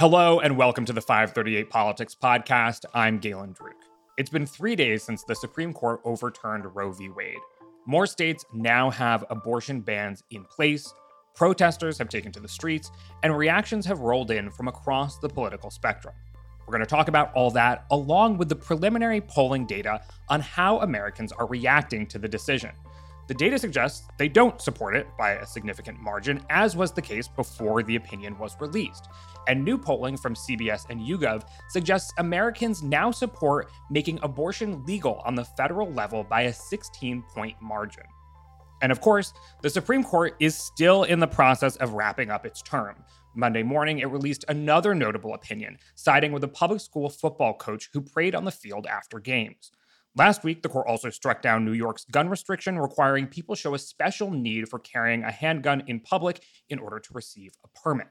Hello and welcome to the 538 Politics Podcast. I'm Galen Druk. It's been three days since the Supreme Court overturned Roe v. Wade. More states now have abortion bans in place, protesters have taken to the streets, and reactions have rolled in from across the political spectrum. We're going to talk about all that along with the preliminary polling data on how Americans are reacting to the decision. The data suggests they don't support it by a significant margin, as was the case before the opinion was released. And new polling from CBS and YouGov suggests Americans now support making abortion legal on the federal level by a 16 point margin. And of course, the Supreme Court is still in the process of wrapping up its term. Monday morning, it released another notable opinion, siding with a public school football coach who prayed on the field after games. Last week, the court also struck down New York's gun restriction, requiring people show a special need for carrying a handgun in public in order to receive a permit.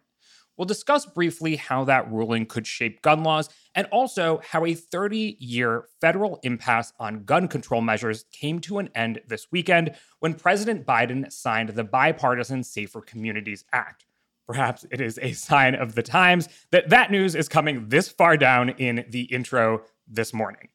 We'll discuss briefly how that ruling could shape gun laws and also how a 30 year federal impasse on gun control measures came to an end this weekend when President Biden signed the bipartisan Safer Communities Act. Perhaps it is a sign of the times that that news is coming this far down in the intro this morning.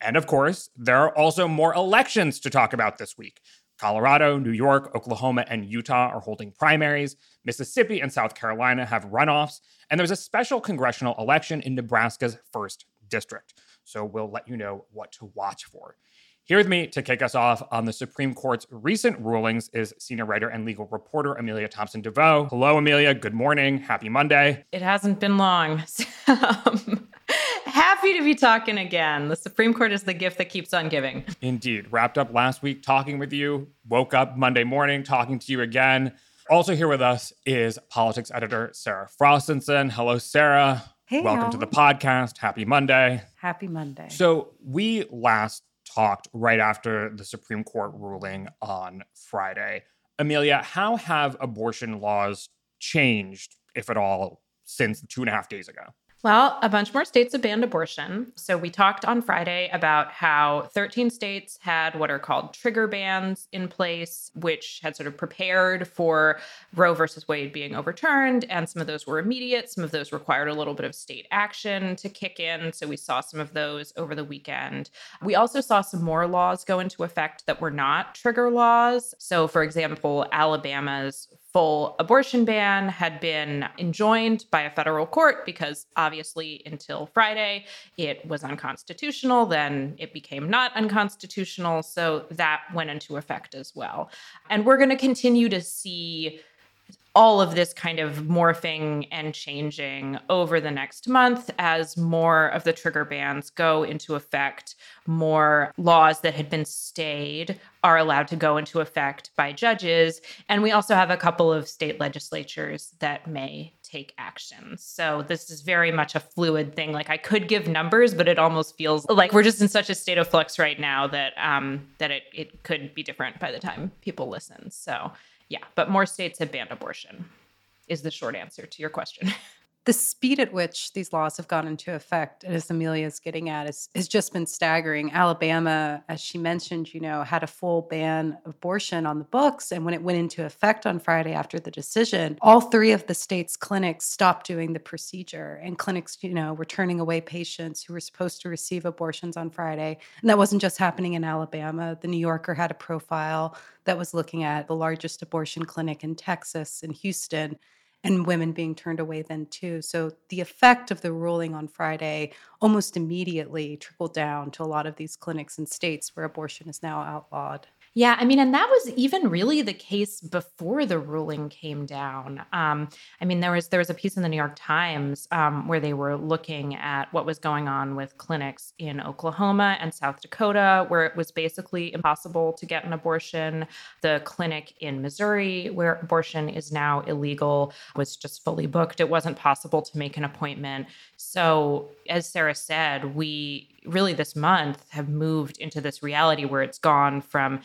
And of course, there are also more elections to talk about this week. Colorado, New York, Oklahoma, and Utah are holding primaries. Mississippi and South Carolina have runoffs. And there's a special congressional election in Nebraska's first district. So we'll let you know what to watch for. Here with me to kick us off on the Supreme Court's recent rulings is senior writer and legal reporter Amelia Thomson DeVeaux. Hello, Amelia. Good morning. Happy Monday. It hasn't been long. Um, Happy to be talking again. The Supreme Court is the gift that keeps on giving. Indeed. Wrapped up last week talking with you, woke up Monday morning talking to you again. Also, here with us is politics editor Sarah Frostenson. Hello, Sarah. Hey, Welcome y'all. to the podcast. Happy Monday. Happy Monday. So, we last talked right after the Supreme Court ruling on Friday. Amelia, how have abortion laws changed, if at all, since two and a half days ago? Well, a bunch more states have banned abortion. So we talked on Friday about how 13 states had what are called trigger bans in place, which had sort of prepared for Roe versus Wade being overturned. And some of those were immediate, some of those required a little bit of state action to kick in. So we saw some of those over the weekend. We also saw some more laws go into effect that were not trigger laws. So, for example, Alabama's full abortion ban had been enjoined by a federal court because obviously until Friday it was unconstitutional. Then it became not unconstitutional. So that went into effect as well. And we're going to continue to see all of this kind of morphing and changing over the next month as more of the trigger bans go into effect. More laws that had been stayed are allowed to go into effect by judges. And we also have a couple of state legislatures that may take action. So this is very much a fluid thing. Like I could give numbers, but it almost feels like we're just in such a state of flux right now that um, that it it could be different by the time people listen. So yeah, but more states have banned abortion, is the short answer to your question. the speed at which these laws have gone into effect, as Amelia is getting at, is, has just been staggering. Alabama, as she mentioned, you know, had a full ban of abortion on the books. And when it went into effect on Friday after the decision, all three of the state's clinics stopped doing the procedure. And clinics, you know, were turning away patients who were supposed to receive abortions on Friday. And that wasn't just happening in Alabama. The New Yorker had a profile that was looking at the largest abortion clinic in Texas, in Houston and women being turned away then too. So the effect of the ruling on Friday almost immediately trickled down to a lot of these clinics and states where abortion is now outlawed. Yeah, I mean, and that was even really the case before the ruling came down. Um, I mean, there was there was a piece in the New York Times um, where they were looking at what was going on with clinics in Oklahoma and South Dakota, where it was basically impossible to get an abortion. The clinic in Missouri, where abortion is now illegal, was just fully booked. It wasn't possible to make an appointment. So, as Sarah said, we really this month have moved into this reality where it's gone from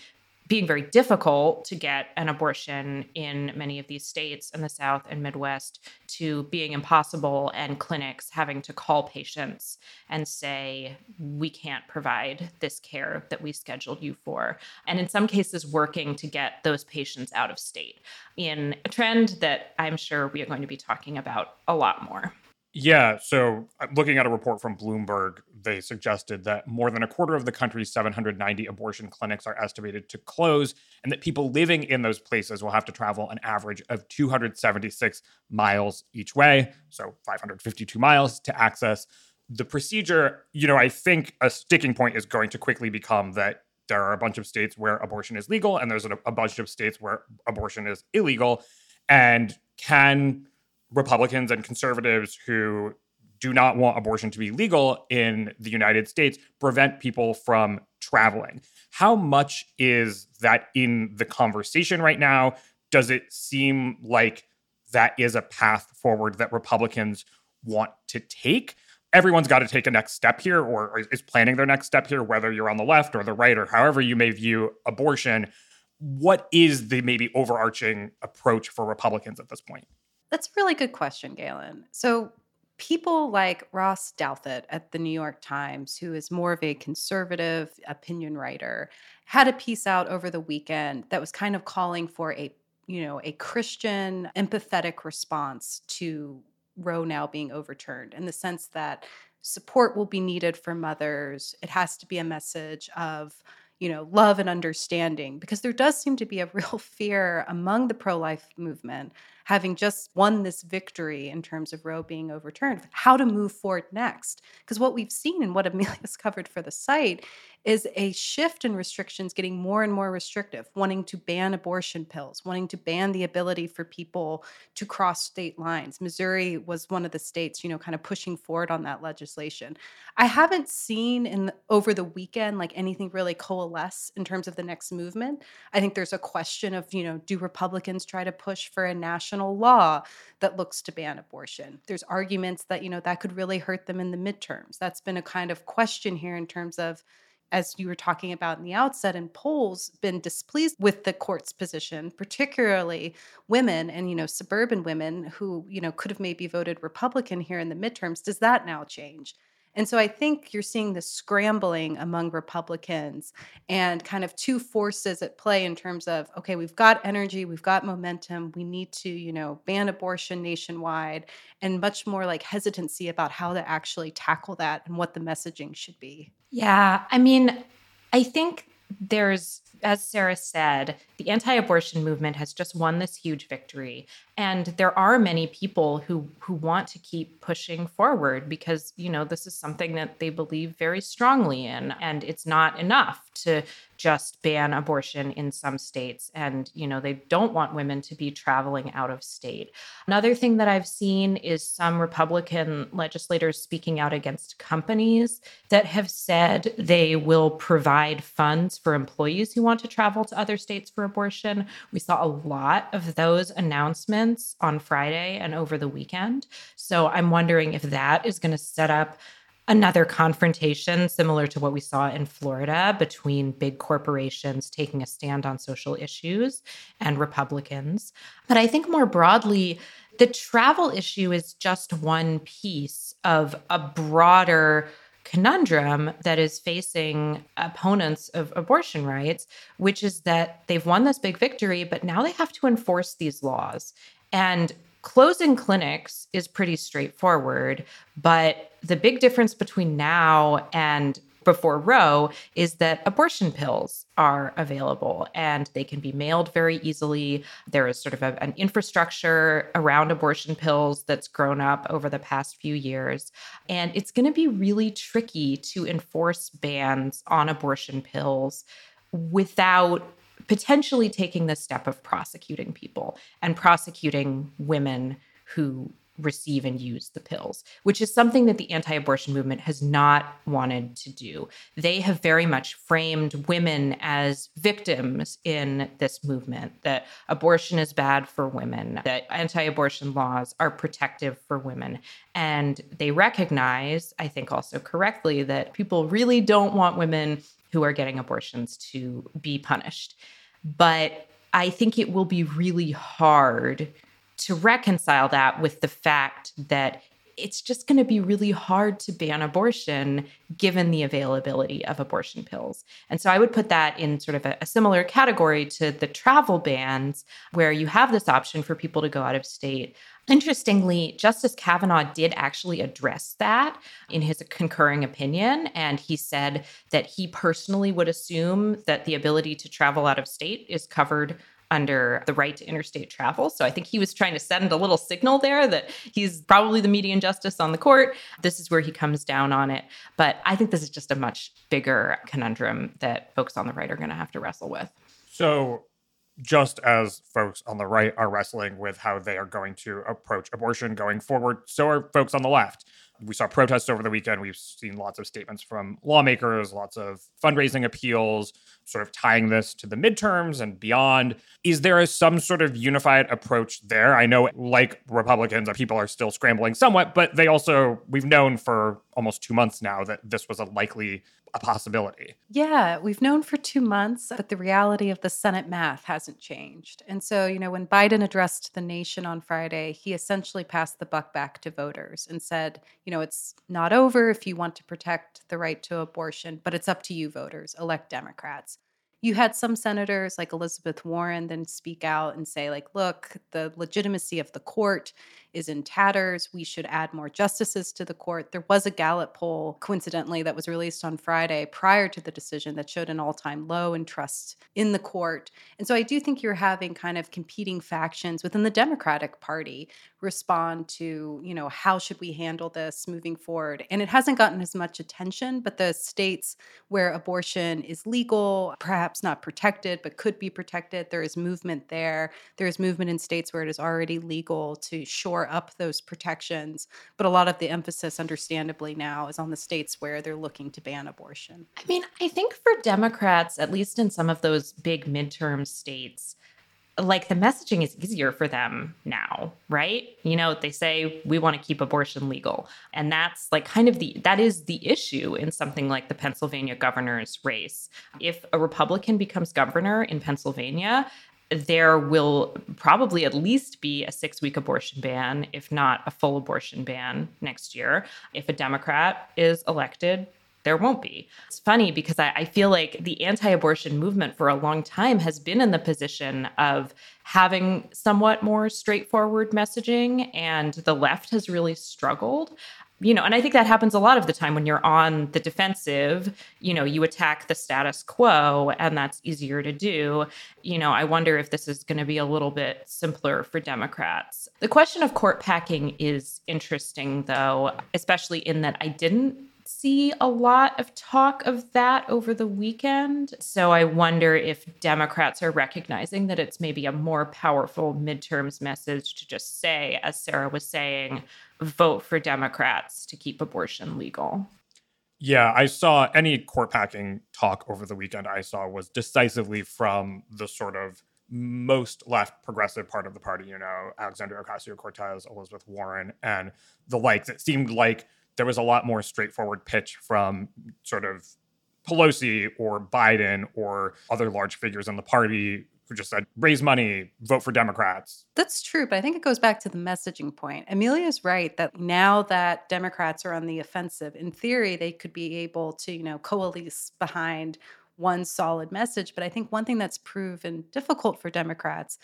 being very difficult to get an abortion in many of these states in the South and Midwest to being impossible and clinics having to call patients and say, we can't provide this care that we scheduled you for. And in some cases, working to get those patients out of state in a trend that I'm sure we are going to be talking about a lot more. Yeah. So, uh, looking at a report from Bloomberg, they suggested that more than a quarter of the country's 790 abortion clinics are estimated to close, and that people living in those places will have to travel an average of 276 miles each way. So, 552 miles to access the procedure. You know, I think a sticking point is going to quickly become that there are a bunch of states where abortion is legal, and there's a, a bunch of states where abortion is illegal. And can Republicans and conservatives who do not want abortion to be legal in the United States prevent people from traveling. How much is that in the conversation right now? Does it seem like that is a path forward that Republicans want to take? Everyone's got to take a next step here or is planning their next step here, whether you're on the left or the right or however you may view abortion. What is the maybe overarching approach for Republicans at this point? That's a really good question, Galen. So, people like Ross Douthat at the New York Times, who is more of a conservative opinion writer, had a piece out over the weekend that was kind of calling for a you know a Christian empathetic response to Roe now being overturned in the sense that support will be needed for mothers. It has to be a message of you know, love and understanding, because there does seem to be a real fear among the pro life movement having just won this victory in terms of Roe being overturned, how to move forward next. Because what we've seen and what Amelia's covered for the site is a shift in restrictions getting more and more restrictive, wanting to ban abortion pills, wanting to ban the ability for people to cross state lines. Missouri was one of the states, you know, kind of pushing forward on that legislation. I haven't seen in over the weekend like anything really coalesce in terms of the next movement. I think there's a question of, you know, do Republicans try to push for a national national law that looks to ban abortion. There's arguments that, you know, that could really hurt them in the midterms. That's been a kind of question here in terms of as you were talking about in the outset in polls been displeased with the court's position particularly women and you know suburban women who you know could have maybe voted republican here in the midterms does that now change and so I think you're seeing the scrambling among Republicans and kind of two forces at play in terms of okay, we've got energy, we've got momentum, we need to, you know, ban abortion nationwide and much more like hesitancy about how to actually tackle that and what the messaging should be. Yeah, I mean, I think there's as Sarah said, the anti abortion movement has just won this huge victory. And there are many people who, who want to keep pushing forward because, you know, this is something that they believe very strongly in. And it's not enough to just ban abortion in some states. And, you know, they don't want women to be traveling out of state. Another thing that I've seen is some Republican legislators speaking out against companies that have said they will provide funds for employees who want to travel to other states for abortion. We saw a lot of those announcements on Friday and over the weekend. So I'm wondering if that is going to set up another confrontation similar to what we saw in Florida between big corporations taking a stand on social issues and Republicans. But I think more broadly, the travel issue is just one piece of a broader conundrum that is facing opponents of abortion rights, which is that they've won this big victory, but now they have to enforce these laws. And Closing clinics is pretty straightforward, but the big difference between now and before Roe is that abortion pills are available and they can be mailed very easily. There is sort of a, an infrastructure around abortion pills that's grown up over the past few years. And it's going to be really tricky to enforce bans on abortion pills without potentially taking the step of prosecuting people and prosecuting women who receive and use the pills, which is something that the anti abortion movement has not wanted to do. They have very much framed women as victims in this movement, that abortion is bad for women, that anti abortion laws are protective for women. And they recognize, I think also correctly, that people really don't want women who are getting abortions to be punished. But I think it will be really hard to reconcile that with the fact that it's just going to be really hard to ban abortion given the availability of abortion pills. And so I would put that in sort of a, a, similar category to the travel bans, where you have this option for people to go out of state. Interestingly, Justice Kavanaugh did actually address that in his concurring opinion. And he said that he personally would assume that the ability to travel out of state is covered under the right to interstate travel. So I think he was trying to send a little signal there that he's probably the median justice on the court. This is where he comes down on it. But I think this is just a much bigger conundrum that folks on the right are going to have to wrestle with. So just as folks on the right are wrestling with how they are going to approach abortion going forward, so are folks on the left. We saw protests over the weekend. We've seen lots of statements from lawmakers, lots of fundraising appeals, sort of tying this to the midterms and beyond. Is there a, some sort of unified approach there? I know, like Republicans, people are still scrambling somewhat, but they also, we've known for almost two months now that this was a likely a possibility. Yeah, we've known for two months, but the reality of the Senate math hasn't changed. And so, you know, when Biden addressed the nation on Friday, he essentially passed the buck back to voters and said, you know, it's not over if you want to protect the right to abortion, but it's up to you, voters. Elect Democrats you had some senators like Elizabeth Warren then speak out and say, like, look, the legitimacy of the court is in tatters. We should add more justices to the court. There was a Gallup poll, coincidentally, that was released on Friday prior to the decision that showed an all time low in trust in the court. And so I do think you're having kind of competing factions within the Democratic Party respond to, you know, how should we handle this moving forward? And it hasn't gotten as much attention, but the states where abortion is legal, perhaps not protected, but could be protected, there is movement there. There is movement in states where it is already legal to shore up those protections. But a lot of the emphasis, understandably, now is on the states where they're looking to ban abortion. I mean, I think for Democrats, at least in some of those big midterm states, like the messaging is easier for them now, right? You know, they say we want to keep abortion legal. And that's like kind of the that is the issue in something like the Pennsylvania governor's race. If a Republican becomes governor in Pennsylvania, there will probably at least be a six week abortion ban, if not a full abortion ban next year. If a Democrat is elected, there won't be. It's funny because I, I feel like the anti abortion movement for a long time has been in the position of having somewhat more straightforward messaging, and the left has really struggled you know, and I think that happens a lot of the time when you're on the defensive, you know, you attack the status quo and that's easier to do. You know, I wonder if this is going to be a little bit simpler for Democrats. The question of court packing is interesting, though, especially in that I didn't see a lot of talk of that over the weekend. So I wonder if Democrats are recognizing that it's maybe a more powerful midterms message to just say, as Sarah was saying, vote for Democrats to keep abortion legal. Yeah, I saw any court packing talk over the weekend I saw was decisively from the sort of most left progressive part of the party, you know, Alexandria Ocasio Cortez, Elizabeth Warren, and the likes. It seemed like there was a lot more straightforward pitch from sort of Pelosi or Biden or other large figures in the party just said, raise money, vote for Democrats. That's true, but I think it goes back to the messaging point. Amelia's right that now that Democrats are on the offensive, in theory, they could be able to, you know, coalesce behind one solid message. But I think one thing that's proven difficult for Democrats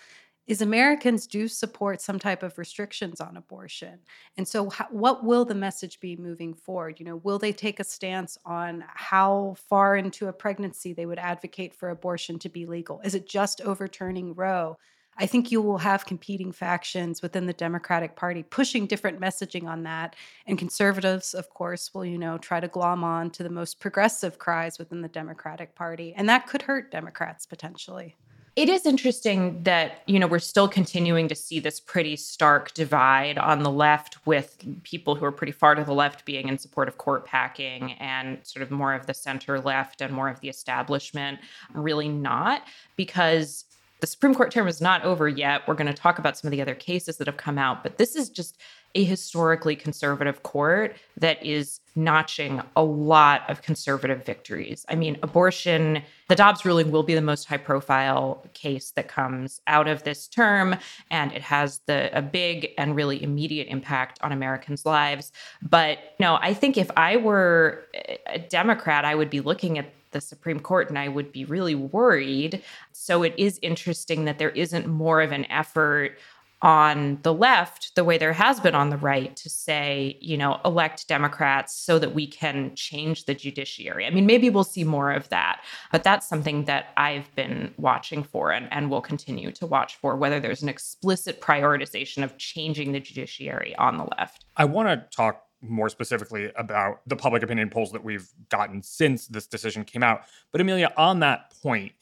is Americans do support some type of restrictions on abortion. And so how, what will the message be moving forward? You know, will they take a stance on how far into a pregnancy they would advocate for abortion to be legal? Is it just overturning Roe? I think you will have competing factions within the Democratic Party pushing different messaging on that. And conservatives, of course, will, you know, try to glom on to the most progressive cries within the Democratic Party. And that could hurt Democrats potentially. It is interesting that, you know, we're still continuing to see this pretty stark divide on the left with people who are pretty far to the left being in support of court packing and sort of more of the center left and more of the establishment really not because The Supreme Court term is not over yet. We're going to talk about some of the other cases that have come out, but this is just a historically conservative court that is notching a lot of conservative victories. I mean, abortion, the Dobbs ruling will be the most high profile case that comes out of this term, and it has the a big and really immediate impact on Americans' lives. But no, I think if I were a Democrat, I would be looking at the Supreme Court and I would be really worried. So it is interesting that there isn't more of an effort on the left the way there has been on the right to say, you know, elect Democrats so that we can change the judiciary. I mean, maybe we'll see more of that, but that's something that I've been watching for and, and will continue to watch for whether there's an explicit prioritization of changing the judiciary on the left. I want to talk more specifically about the public opinion polls that we've gotten since this decision came out. But Amelia, on that point,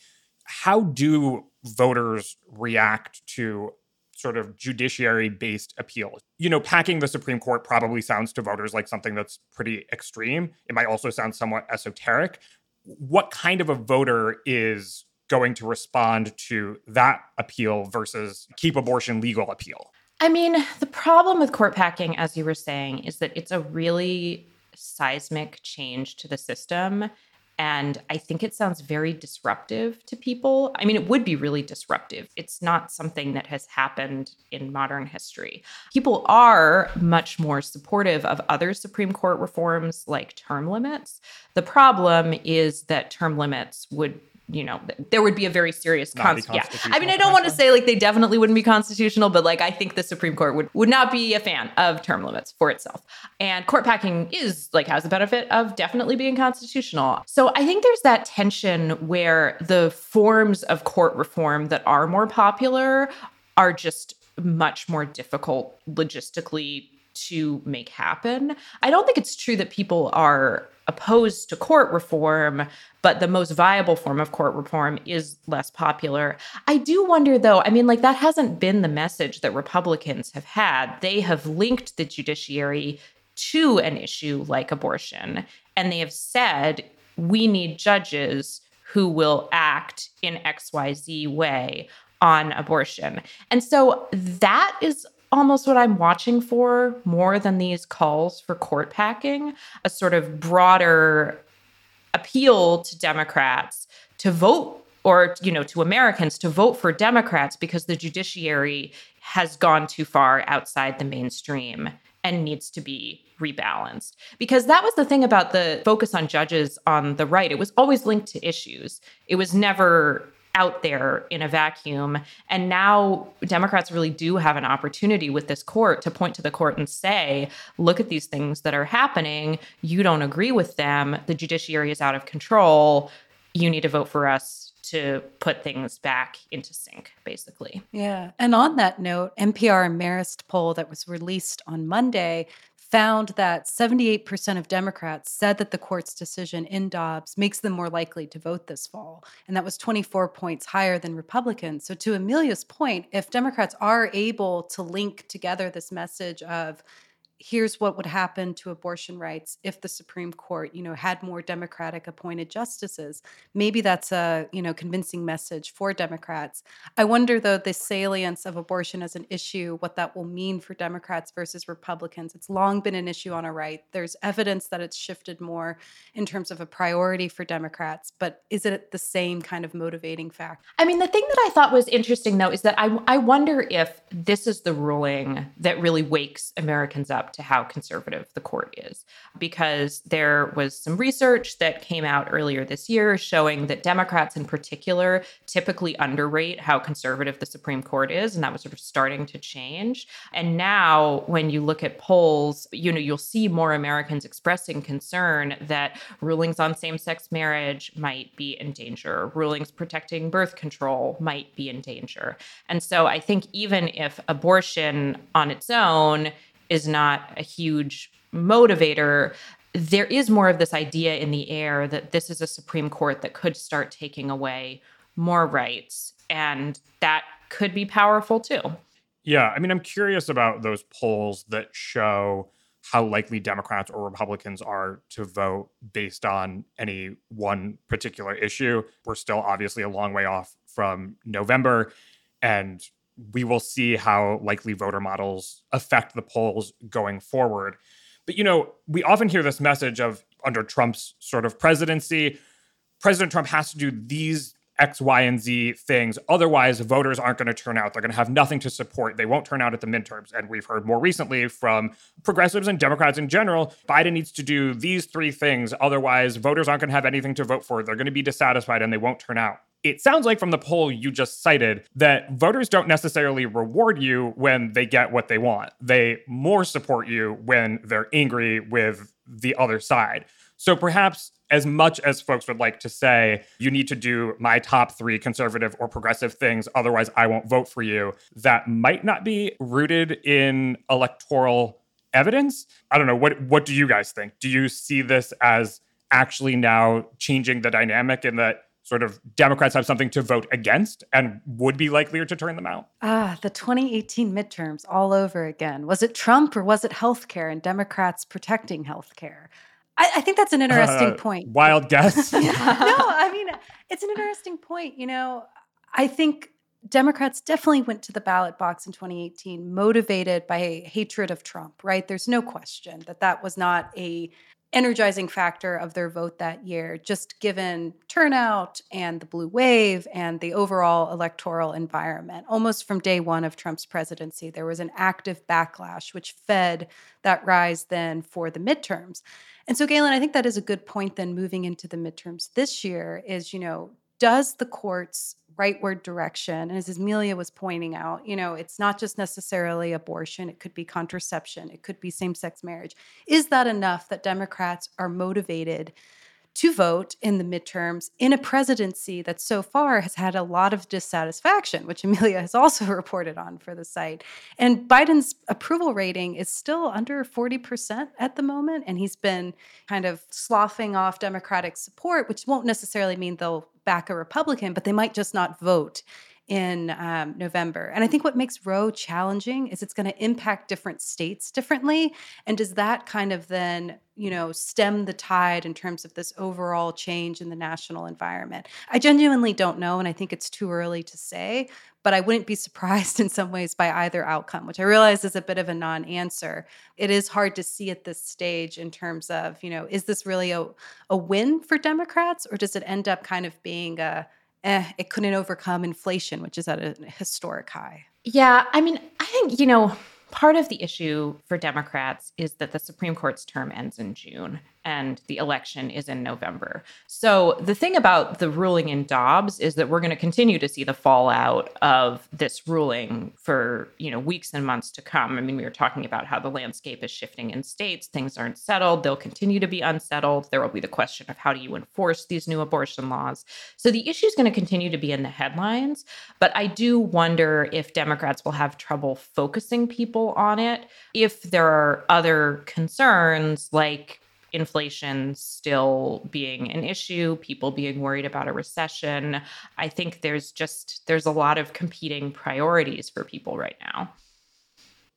how do voters react to sort of judiciary based appeal. You know, packing the Supreme Court probably sounds to voters like something that's pretty extreme. It might also sound somewhat esoteric. What kind of a voter is going to respond to that appeal versus keep abortion legal appeal? I mean, the problem with court packing, as you were saying, is that it's a really seismic change to the system. And I think it sounds very disruptive to people. I mean, it would be really disruptive. It's not something that has happened in modern history. People are much more supportive of other Supreme Court reforms like term limits. The problem is that term limits would you know, there would be a very serious con- yeah. I mean, I don't want to say like they definitely wouldn't be constitutional, but like I think the Supreme Court would would not be a fan of term limits for itself. And court packing is like has the benefit of definitely being constitutional. So I think there's that tension where the forms of court reform that are more popular are just much more difficult logistically to make happen. I don't think it's true that people are opposed to court reform, but the most viable form of court reform is less popular. I do wonder, though, I mean, like that hasn't been the message that Republicans have had. They have linked the judiciary to an issue like abortion, and they have said, we need judges who will act in XYZ way on abortion. And so that is almost what I'm watching for more than these calls for court packing, a sort of broader appeal to Democrats to vote or you know to Americans to vote for Democrats because the judiciary has gone too far outside the mainstream and needs to be rebalanced. Because that was the thing about the focus on judges on the right. It was always linked to issues. It was never out there in a vacuum. And now Democrats really do have an opportunity with this court to point to the court and say, look at these things that are happening. You don't agree with them. The judiciary is out of control. You need to vote for us to put things back into sync, basically. Yeah. And on that note, NPR Marist poll that was released on Monday found that 78% of Democrats said that the court's decision in Dobbs makes them more likely to vote this fall. And that was 24 points higher than Republicans. So, to Amelia's point, if Democrats are able to link together this message of here's what would happen to abortion rights if the Supreme Court, you know, had more Democratic appointed justices. Maybe that's a, you know, convincing message for Democrats. I wonder though the salience of abortion as an issue, what that will mean for Democrats versus Republicans. It's long been an issue on a right. There's evidence that it's shifted more in terms of a priority for Democrats, but is it the same kind of motivating factor? I mean, the thing that I thought was interesting though is that I I wonder if this is the ruling that really wakes Americans up to how conservative the court is. Because there was some research that came out earlier this year showing that Democrats in particular typically underrate how conservative the Supreme Court is. And that was sort of starting to change. And now, when you look at polls, you know, you'll see more Americans expressing concern that rulings on same sex marriage might be in danger, rulings protecting birth control might be in danger. And so I think even if abortion on its own is not a huge motivator, there is more of this idea in the air that this is a Supreme Court that could start taking away more rights. And that could be powerful too. Yeah. I mean, I'm curious about those polls that show how likely Democrats or Republicans are to vote based on any one particular issue. We're still obviously a long way off from November. And we will see how likely voter models affect the polls going forward. But, you know, we often hear this message of under Trump's sort of presidency, President Trump has to do these X, Y, and Z things. Otherwise, voters aren't going to turn out. They're going to have nothing to support. They won't turn out at the midterms. And we've heard more recently from progressives and Democrats in general Biden needs to do these three things. Otherwise, voters aren't going to have anything to vote for. They're going to be dissatisfied and they won't turn out. It sounds like from the poll you just cited that voters don't necessarily reward you when they get what they want. They more support you when they're angry with the other side. So perhaps as much as folks would like to say, you need to do my top three conservative or progressive things, otherwise I won't vote for you, that might not be rooted in electoral evidence. I don't know. What what do you guys think? Do you see this as actually now changing the dynamic in that sort of Democrats have something to vote against and would be likelier to turn them out? Ah, the 2018 midterms all over again. Was it Trump or was it healthcare and Democrats protecting healthcare? I, I think that's an interesting uh, point. Wild guess. no, I mean, it's an interesting point. You know, I think Democrats definitely went to the ballot box in 2018 motivated by hatred of Trump, right? There's no question that that was not a energizing factor of their vote that year, just given turnout and the blue wave and the overall electoral environment. Almost from day one of Trump's presidency, there was an active backlash, which fed that rise then for the midterms. And so, Galen, I think that is a good point then moving into the midterms this year is, you know, does the courts rightward direction. And as Amelia was pointing out, you know, it's not just necessarily abortion, it could be contraception, it could be same sex marriage. Is that enough that Democrats are motivated? to vote in the midterms in a presidency that so far has had a lot of dissatisfaction, which Amelia has also reported on for the site. And Biden's approval rating is still under 40% at the moment. And he's been kind of sloughing off Democratic support, which won't necessarily mean they'll back a Republican, but they might just not vote in um, November. And I think what makes Roe challenging is it's going to impact different states differently. And does that kind of then, you know, stem the tide in terms of this overall change in the national environment? I genuinely don't know. And I think it's too early to say, but I wouldn't be surprised in some ways by either outcome, which I realize is a bit of a non answer. It is hard to see at this stage in terms of, you know, is this really a, a win for Democrats or does it end up kind of being a, eh, it couldn't overcome inflation, which is at a historic high. Yeah. I mean, I think, you know, part of the issue for Democrats is that the Supreme Court's term ends in June and the election is in November. So the thing about the ruling in Dobbs is that we're going to continue to see the fallout of this ruling for, you know, weeks and months to come. I mean, we were talking about how the landscape is shifting in states, things aren't settled, they'll continue to be unsettled. There will be the question of how do you enforce these new abortion laws. So the issue is going to continue to be in the headlines, but I do wonder if Democrats will have trouble focusing people on it if there are other concerns like inflation still being an issue, people being worried about a recession. I think there's just there's a lot of competing priorities for people right now.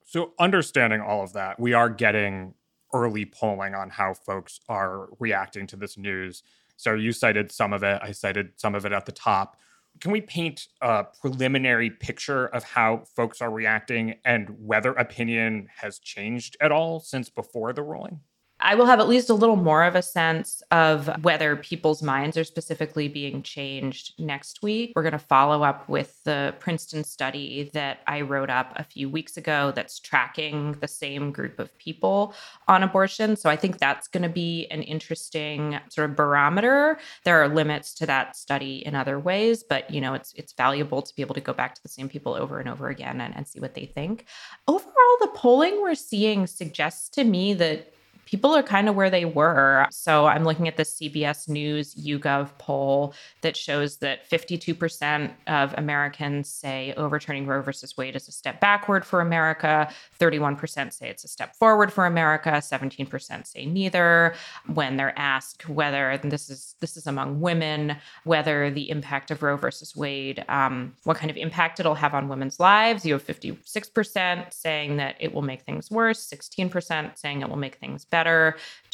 So understanding all of that, we are getting early polling on how folks are reacting to this news. So you cited some of it, I cited some of it at the top. Can we paint a preliminary picture of how folks are reacting and whether opinion has changed at all since before the ruling? I will have at least a little more of a sense of whether people's minds are specifically being changed next week. We're going to follow up with the Princeton study that I wrote up a few weeks ago that's tracking the same group of people on abortion. So I think that's going to be an interesting sort of barometer. There are limits to that study in other ways, but you know, it's it's valuable to be able to go back to the same people over and over again and, and see what they think. Overall, the polling we're seeing suggests to me that people are kind of where they were. So I'm looking at the CBS News YouGov poll that shows that 52% of Americans say overturning Roe versus Wade is a step backward for America, 31% say it's a step forward for America, 17% say neither. When they're asked whether this is this is among women, whether the impact of Roe versus Wade, um, what kind of impact it'll have on women's lives, you have 56% saying that it will make things worse, 16% saying it will make things better,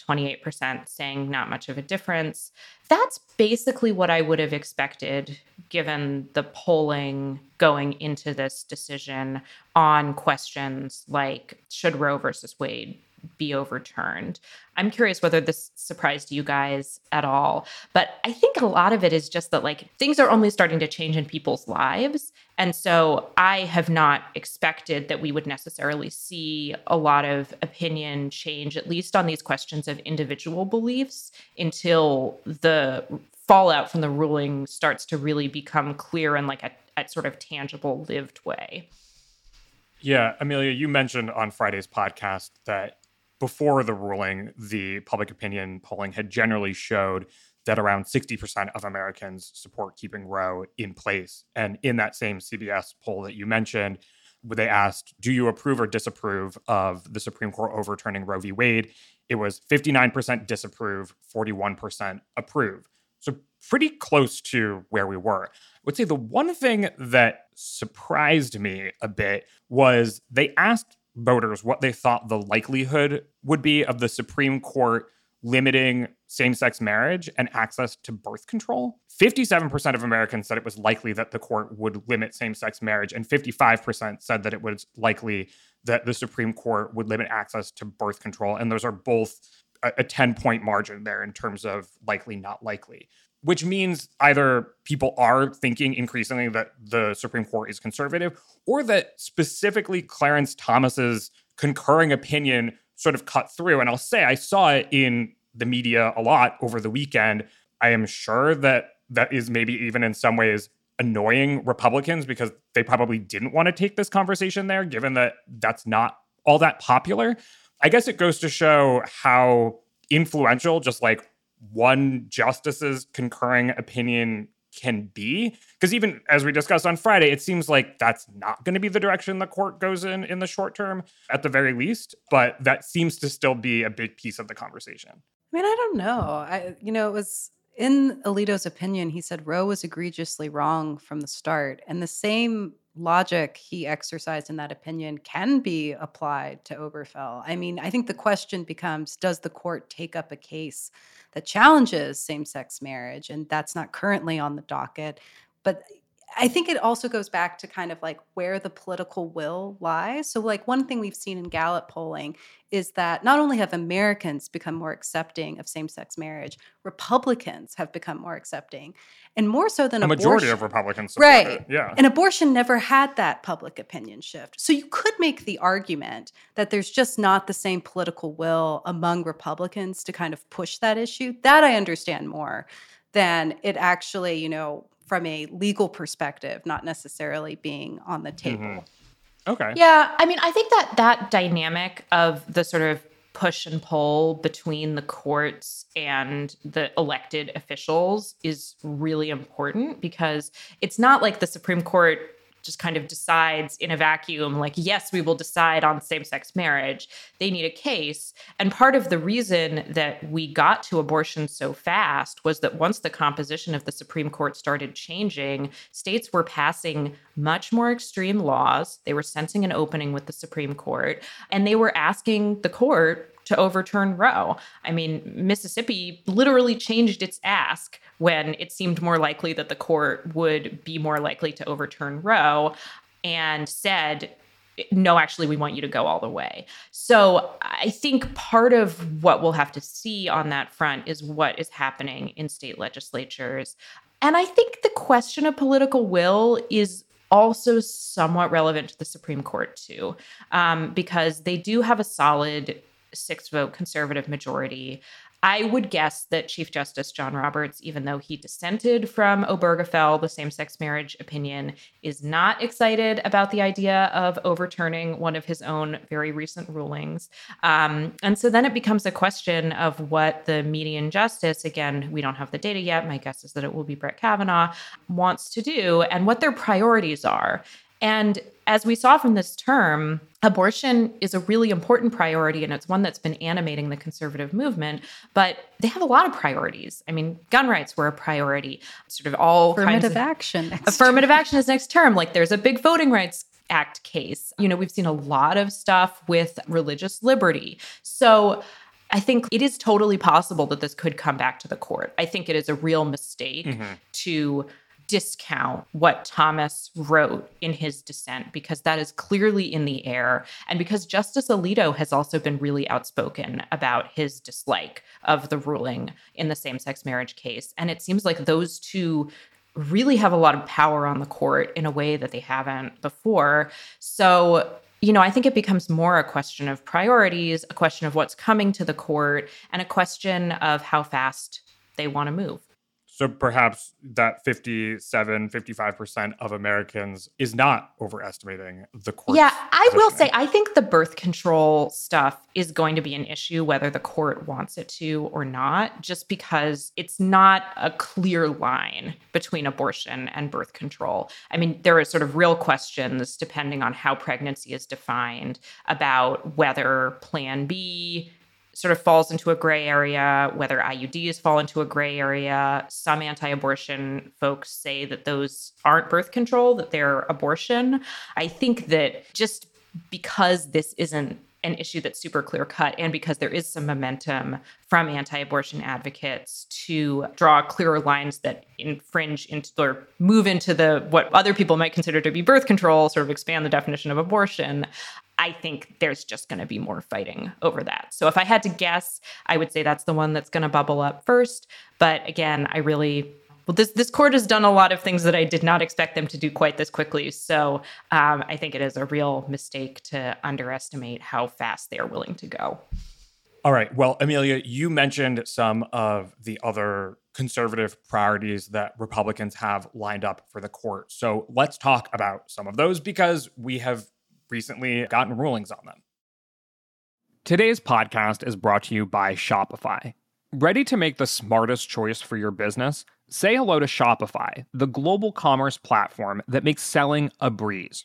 28% saying not much of a difference. That's basically what I would have expected given the polling going into this decision on questions like should Roe versus Wade be overturned. I'm curious whether this surprised you guys at all. But I think a lot of it is just that, like, things are only starting to change in people's lives. And so I have not expected that we would necessarily see a lot of opinion change, at least on these questions of individual beliefs, until the fallout from the ruling starts to really become clear in like a, a sort of tangible lived way. Yeah, Amelia, you mentioned on Friday's podcast that before the ruling, the public opinion polling had generally showed that around 60% of Americans support keeping Roe in place. And in that same CBS poll that you mentioned, they asked, Do you approve or disapprove of the Supreme Court overturning Roe v. Wade? It was 59% disapprove, 41% approve. So, pretty close to where we were. I would say the one thing that surprised me a bit was they asked voters what they thought the likelihood would be of the Supreme Court limiting same sex marriage and access to birth control. 57% of Americans said it was likely that the court would limit same sex marriage, and 55% said that it was likely that the Supreme Court would limit access to birth control. And those are both a 10 point margin there in terms of likely, not likely which means either people are thinking increasingly that the Supreme Court is conservative or that specifically Clarence Thomas's concurring opinion sort of cut through. And I'll say I saw it in the media a lot over the weekend. I am sure that that is maybe even in some ways annoying Republicans because they probably didn't want to take this conversation there, given that that's not all that popular. I guess it goes to show how influential just like one justice's concurring opinion can be. Because even as we discussed on friday it seems like that's not going to be the direction the court goes in in the short term at the very least but that seems to still be a big piece of the conversation. I mean i don't know. I you know it was in alito's opinion he said roe was egregiously wrong from the start and the same logic he exercised in that opinion can be applied to obergefell i mean i think the question becomes does the court take up a case that challenges same sex marriage, and that's not currently on the docket. But I think it also goes back to kind of like where the political will lies. So, like, one thing we've seen in Gallup polling is that not only have Americans become more accepting of same sex marriage, Republicans have become more accepting. And more so than a abortion. majority of Republicans. right. It. Yeah. And abortion never had that public opinion shift. So, you could make the argument that there's just not the same political will among Republicans to kind of push that issue. That I understand more than it actually, you know, from a legal perspective, not necessarily being on the table. Mm-hmm. Okay. Yeah, I mean, I think that that dynamic of the sort of push and pull between the courts and the elected officials is really important because it's not like the Supreme Court just kind of decides in a vacuum, like, yes, we will decide on same sex marriage. They need a case. And part of the reason that we got to abortion so fast was that once the composition of the Supreme Court started changing, states were passing much more extreme laws. They were sensing an opening with the Supreme Court, and they were asking the court to overturn Roe. I mean, Mississippi literally changed its ask when it seemed more likely that the court would be more likely to overturn Roe and said, no, actually, we want you to go all the way. So I think part of what we'll have to see on that front is what is happening in state legislatures. And I think the question of political will is also somewhat relevant to the Supreme Court, too, um, because they do have a solid six vote conservative majority. I would guess that Chief Justice John Roberts, even though he dissented from Obergefell, the same sex marriage opinion, is not excited about the idea of overturning one of his own very recent rulings. Um, and so then it becomes a question of what the median justice, again, we don't have the data yet. My guess is that it will be Brett Kavanaugh, wants to do and what their priorities are. And as we saw from this term, abortion is a really important priority and it's one that's been animating the conservative movement, but they have a lot of priorities. I mean, gun rights were a priority, sort of all affirmative kinds of action. affirmative term. action is next term. Like there's a big voting rights act case. You know, we've seen a lot of stuff with religious liberty. So I think it is totally possible that this could come back to the court. I think it is a real mistake mm-hmm. to discount what Thomas wrote in his dissent because that is clearly in the air. And because Justice Alito has also been really outspoken about his dislike of the ruling in the same sex marriage case. And it seems like those two really have a lot of power on the court in a way that they haven't before. So you know, I think it becomes more a question of priorities, a question of what's coming to the court, and a question of how fast they want to move. So perhaps that 57, 55% of Americans is not overestimating the court. Yeah, I will say, I think the birth control stuff is going to be an issue, whether the court wants it to or not, just because it's not a clear line between abortion and birth control. I mean, there are sort of real questions, depending on how pregnancy is defined, about whether Plan B sort of falls into a gray area, whether IUDs fall into a gray area. Some anti abortion folks say that those aren't birth control, that they're abortion. I think that just because this isn't an issue that's super clear cut and because there is some momentum from anti-abortion advocates to draw clearer lines that infringe into or move into the what other people might consider to be birth control sort of expand the definition of abortion I think there's just going to be more fighting over that. So if I had to guess, I would say that's the one that's going to bubble up first. But again, I really well, this this court has done a lot of things that I did not expect them to do quite this quickly. So um, I think it is a real mistake to underestimate how fast they are willing to go. All right. Well, Amelia, you mentioned some of the other conservative priorities that Republicans have lined up for the court. So let's talk about some of those because we have recently gotten rulings on them. Today's podcast is brought to you by Shopify. Ready to make the smartest choice for your business? Say hello to Shopify, the global commerce platform that makes selling a breeze.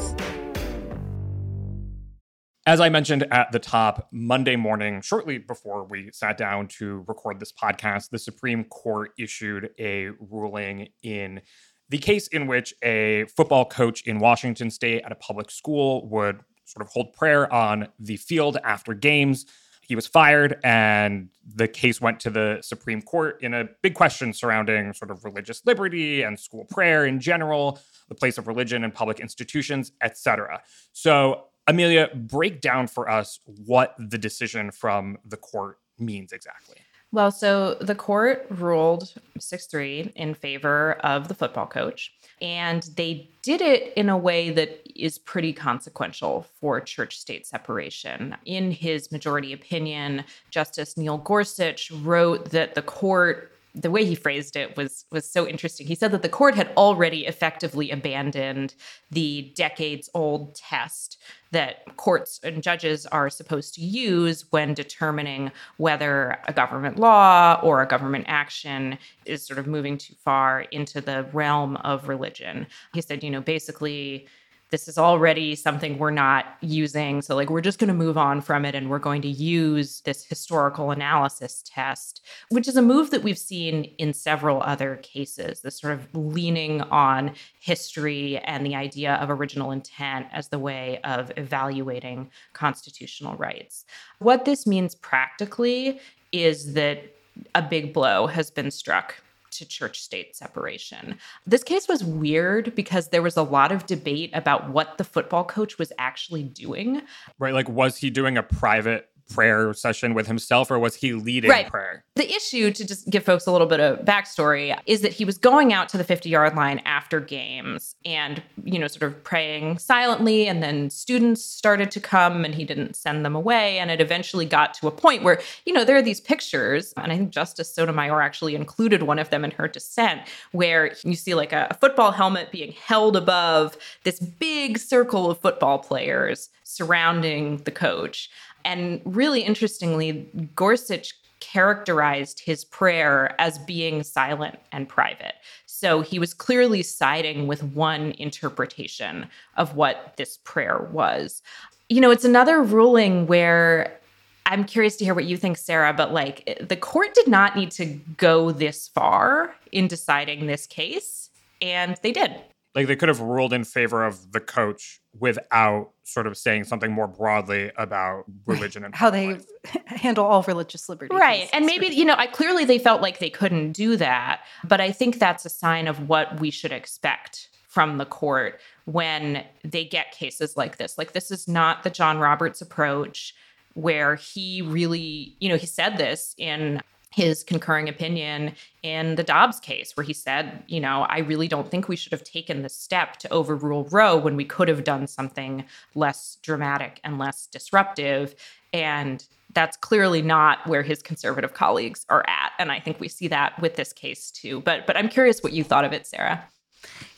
As I mentioned at the top, Monday morning, shortly before we sat down to record this podcast, the Supreme Court issued a ruling in the case in which a football coach in Washington state at a public school would sort of hold prayer on the field after games. He was fired, and the case went to the Supreme Court in a big question surrounding sort of religious liberty and school prayer in general, the place of religion in public institutions, etc. So Amelia, break down for us what the decision from the court means exactly. Well, so the court ruled 6 3 in favor of the football coach, and they did it in a way that is pretty consequential for church state separation. In his majority opinion, Justice Neil Gorsuch wrote that the court the way he phrased it was was so interesting. He said that the court had already effectively abandoned the decades old test that courts and judges are supposed to use when determining whether a government law or a government action is sort of moving too far into the realm of religion. He said, you know, basically this is already something we're not using. So, like, we're just going to move on from it and we're going to use this historical analysis test, which is a move that we've seen in several other cases, this sort of leaning on history and the idea of original intent as the way of evaluating constitutional rights. What this means practically is that a big blow has been struck to church state separation. This case was weird because there was a lot of debate about what the football coach was actually doing. Right. Like, was he doing a private prayer session with himself or was he leading right. prayer? The issue, to just give folks a little bit of backstory, is that he was going out to the 50 yard line after games and, you know, sort of praying silently. And then students started to come and he didn't send them away. And it eventually got to a point where, you know, there are these pictures, and I think Justice Sotomayor actually included one of them in her dissent, where you see like a, a football helmet being held above this big circle of football players surrounding the coach. And really interestingly, Gorsuch characterized his prayer as being silent and private. So he was clearly siding with one interpretation of what this prayer was. You know, it's another ruling where I'm curious to hear what you think, Sarah, but like the court did not need to go this far in deciding this case, and they did like they could have ruled in favor of the coach without sort of saying something more broadly about religion and how they life. handle all religious liberty. Right. And maybe, you know, I clearly they felt like they couldn't do that, but I think that's a sign of what we should expect from the court when they get cases like this. Like this is not the John Roberts approach where he really, you know, he said this in his concurring opinion in the Dobbs case, where he said, you know, I really don't think we should have taken the step to overrule Roe when we could have done something less dramatic and less disruptive. And that's clearly not where his conservative colleagues are at. And I think we see that with this case too. But but I'm curious what you thought of it, Sarah.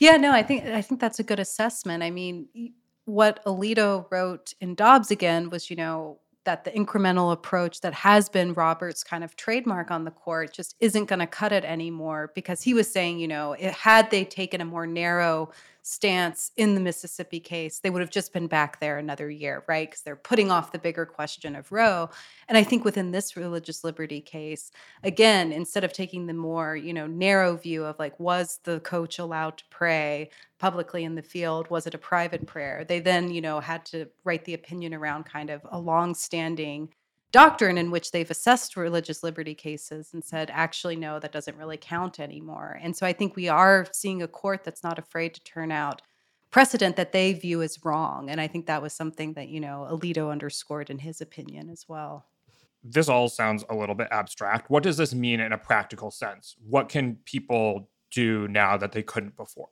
Yeah, no, I think I think that's a good assessment. I mean, what Alito wrote in Dobbs again was, you know, that the incremental approach that has been Robert's kind of trademark on the court just isn't going to cut it anymore because he was saying, you know, it, had they taken a more narrow stance in the Mississippi case, they would have just been back there another year, right? Because they're putting off the bigger question of Roe. And I think within this religious liberty case, again, instead of taking the more, you know, narrow view of like, was the coach allowed to pray publicly in the field? Was it a private prayer? They then, you know, had to write the opinion around kind of a long-standing doctrine in which they've assessed religious liberty cases and said, actually, no, that doesn't really count anymore. And so I think we are seeing a court that's not afraid to turn out precedent that they view as wrong. And I think that was something that, you know, Alito underscored in his opinion as well. This all sounds a little bit abstract. What does this mean in a practical sense? What can people do now that they couldn't before?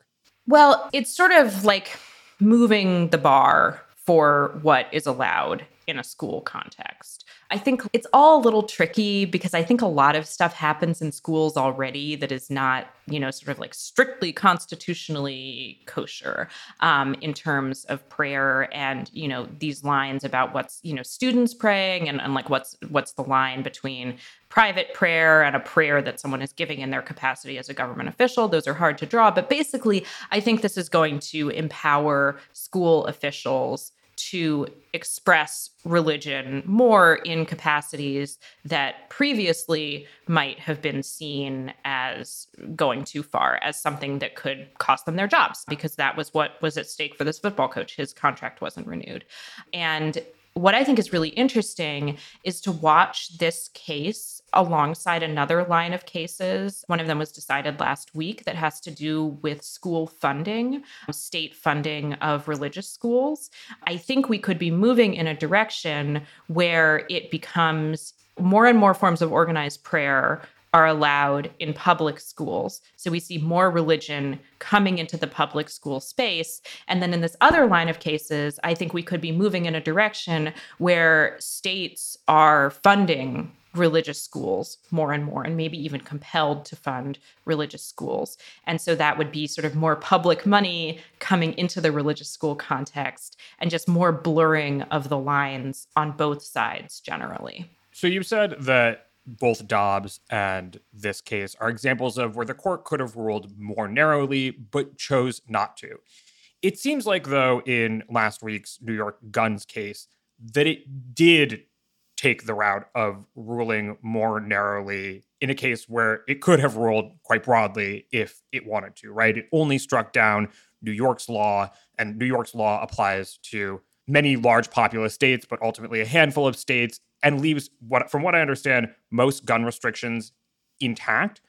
Well, it's sort of like moving the bar for what is allowed in a school context. I think it's all a little tricky because I think a lot of stuff happens in schools already that is not, you know, sort of like strictly constitutionally kosher um, in terms of prayer and, you know, these lines about what's, you know, students praying and, and like what's what's the line between private prayer and a prayer that someone is giving in their capacity as a government official. Those are hard to draw. But basically, I think this is going to empower school officials to express religion more in capacities that previously might have been seen as going too far, as something that could cost them their jobs, because that was what was at stake for this football coach. His contract wasn't renewed. And what I think is really interesting is to watch this case alongside another line of cases. One of them was decided last week that has to do with school funding, state funding of religious schools. I think we could be moving in a direction where it becomes more and more forms of organized prayer are allowed in public schools. So we see more religion coming into the public school space. And then in this other line of cases, I think we could be moving in a direction where states are funding religious schools more and more, and maybe even compelled to fund religious schools. And so that would be sort of more public money coming into the religious school context and just more blurring of the lines on both sides generally. So you said that both Dobbs and this case are examples of where the court could have ruled more narrowly, but chose not to. It seems like, though, in last week's New York guns case, that it did take the route of ruling more narrowly in a case where it could have ruled quite broadly if it wanted to, right? It only struck down New York's law, and New York's law applies to many large populous states, but ultimately a handful of states, and leaves what, from what I understand, most gun restrictions intact.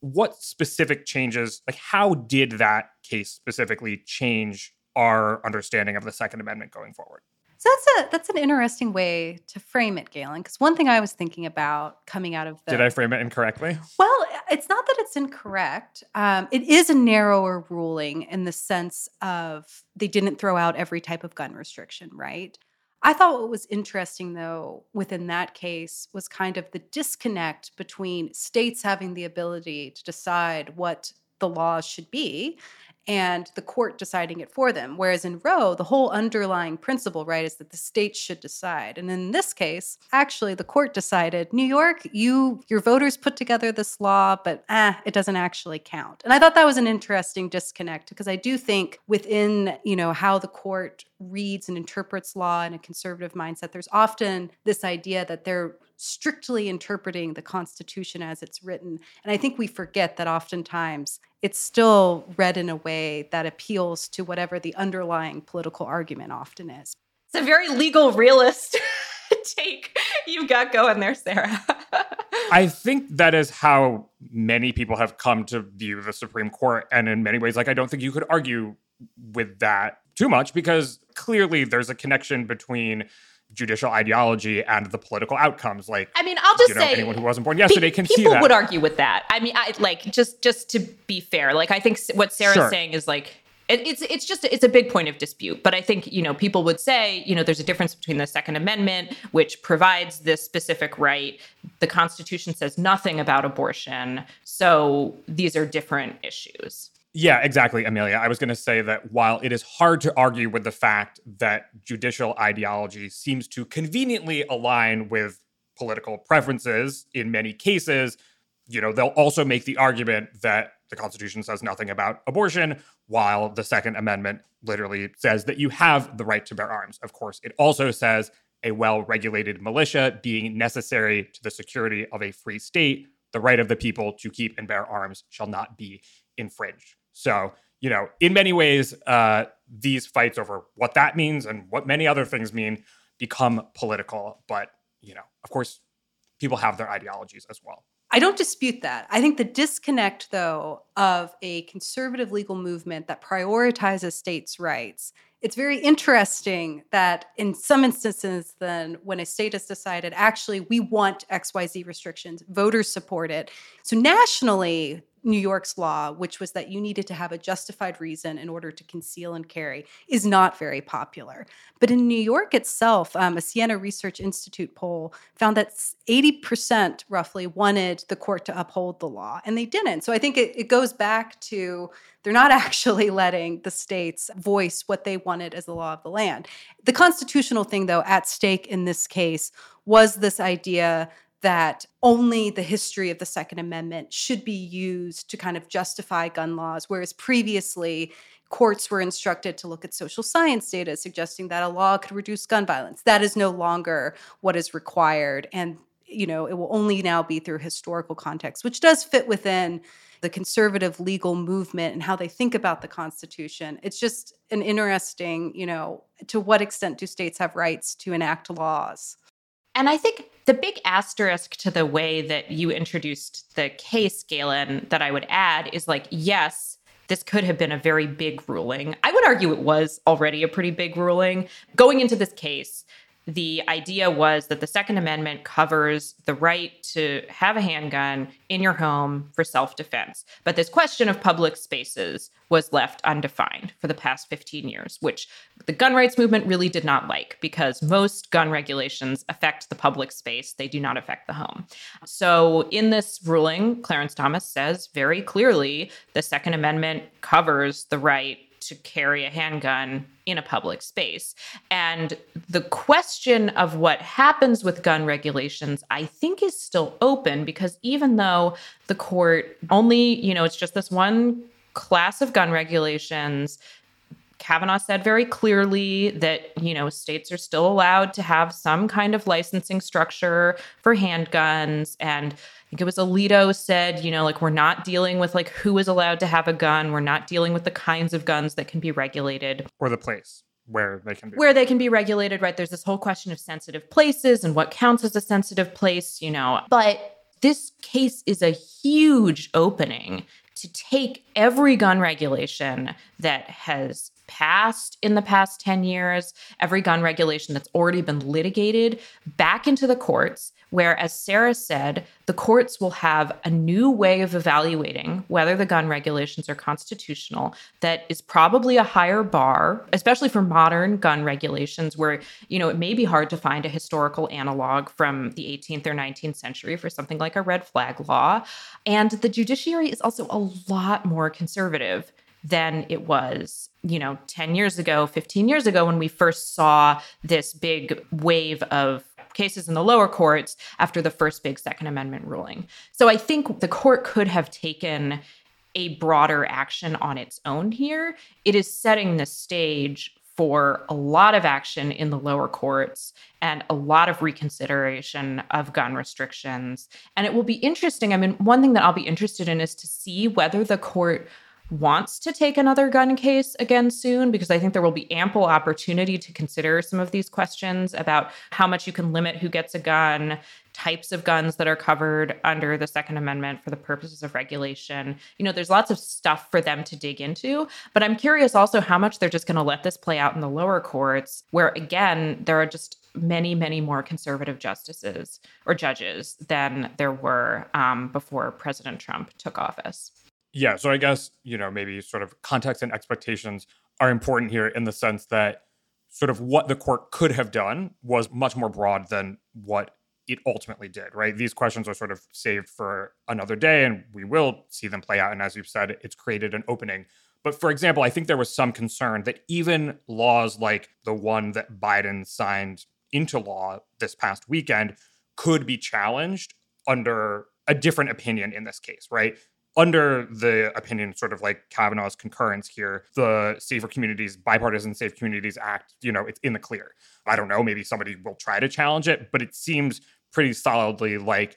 What specific changes, like how did that case specifically change our understanding of the Second Amendment going forward? So that's a that's an interesting way to frame it, Galen. Because one thing I was thinking about coming out of the did I frame it incorrectly? Well, it's not that it's incorrect. Um, it is a narrower ruling in the sense of they didn't throw out every type of gun restriction, right? I thought what was interesting, though, within that case was kind of the disconnect between states having the ability to decide what the laws should be and the court deciding it for them. Whereas in Roe, the whole underlying principle, right, is that the states should decide. And in this case, actually the court decided, New York, you your voters put together this law, but eh, it doesn't actually count. And I thought that was an interesting disconnect because I do think within, you know, how the court reads and interprets law in a conservative mindset, there's often this idea that they're strictly interpreting the Constitution as it's written. And I think we forget that oftentimes it's still read in a way that appeals to whatever the underlying political argument often is. It's a very legal realist take you've got going there, Sarah. I think that is how many people have come to view the Supreme Court. And in many ways, like, I don't think you could argue with that too much because clearly there's a connection between judicial ideology and the political outcomes. Like, I mean, I'll just you know, say anyone who wasn't born yesterday pe- can see that. People would argue with that. I mean, I like just just to be fair. Like, I think what Sarah's Sure. saying is like. it- It's it's just it's a big point of dispute, but I think you know people would say you know there's a difference between the Second Amendment, which provides this specific right. The Constitution says nothing about abortion, so these are different issues. Yeah, exactly, Amelia. I was going to say that while it is hard to argue with the fact that judicial ideology seems to conveniently align with political preferences in many cases, you know, they'll also make the argument that the Constitution says nothing about abortion, while the Second Amendment literally says that you have the right to bear arms. Of course, it also says a well regulated militia being necessary to the security of a free state, the right of the people to keep and bear arms shall not be infringed. So, you know, in many ways, uh, these fights over what that means and what many other things mean become political. But, you know, of course, people have their ideologies as well. I don't dispute that. I think the disconnect, though, of a conservative legal movement that prioritizes states' rights, it's very interesting that in some instances, then when a state has decided, actually, we want XYZ restrictions, voters support it. So nationally, New York's law, which was that you needed to have a justified reason in order to conceal and carry, is not very popular. But in New York itself, um, a Siena Research Institute poll found that 80% roughly wanted the court to uphold the law, and they didn't. So I think it, it goes back to they're not actually letting the states voice what they wanted as the law of the land. The constitutional thing, though, at stake in this case was this idea that only the history of the Second Amendment should be used to kind of justify gun laws, whereas previously courts were instructed to look at social science data suggesting that a law could reduce gun violence. That is no longer what is required. And you know, it will only now be through historical context, which does fit within the conservative legal movement and how they think about the Constitution. It's just an interesting, you know, to what extent do states have rights to enact laws? And I think the big asterisk to the way that you introduced the case, Galen, that I would add is like, yes, this could have been a very big ruling. I would argue it was already a pretty big ruling. Going into this case, the idea was that the Second Amendment covers the right to have a handgun in your home for self defense. But this question of public spaces was left undefined for the past 15 years, which the gun rights movement really did not like because most gun regulations affect the public space, they do not affect the home. So, in this ruling, Clarence Thomas says very clearly the Second Amendment covers the right to carry a handgun in a public space. And the question of what happens with gun regulations, I think, is still open because even though the court only, you know, it's just this one class of gun regulations. Kavanaugh said very clearly that, you know, states are still allowed to have some kind of licensing structure for handguns. And think it was Alito said, you know, like we're not dealing with like who is allowed to have a gun. We're not dealing with the kinds of guns that can be regulated. Or the place where they can be where they can be regulated, right? There's this whole question of sensitive places and what counts as a sensitive place, you know. But this case is a huge opening to take every gun regulation that has passed in the past 10 years, every gun regulation that's already been litigated back into the courts, where, as Sarah said, the courts will have a new way of evaluating whether the gun regulations are constitutional that is probably a higher bar, especially for modern gun regulations, where, you know, it may be hard to find a historical analog from the 18th or 19th century for something like a red flag law. And the judiciary is also a lot more conservative than it was, you know, 10 years ago, 15 years ago, when we first saw this big wave of cases in the lower courts after the first big Second Amendment ruling. So I think the court could have taken a broader action on its own here. It is setting the stage for a lot of action in the lower courts and a lot of reconsideration of gun restrictions. And it will be interesting. I mean, one thing that I'll be interested in is to see whether the court wants to take another gun case again soon because I think there will be ample opportunity to consider some of these questions about how much you can limit who gets a gun, types of guns that are covered under the Second Amendment for the purposes of regulation. You know, there's lots of stuff for them to dig into, but I'm curious also how much they're just going to let this play out in the lower courts, where again, there are just many, many more conservative justices or judges than there were um, before President Trump took office. Yeah. So I guess, you know, maybe sort of context and expectations are important here in the sense that sort of what the court could have done was much more broad than what it ultimately did, right? These questions are sort of saved for another day and we will see them play out. And as you've said, it's created an opening. But for example, I think there was some concern that even laws like the one that Biden signed into law this past weekend could be challenged under a different opinion in this case, right? Under the opinion, sort of like Kavanaugh's concurrence here, the Safer Communities, Bipartisan Safe Communities Act, you know, it's in the clear. I don't know, maybe somebody will try to challenge it, but it seems pretty solidly like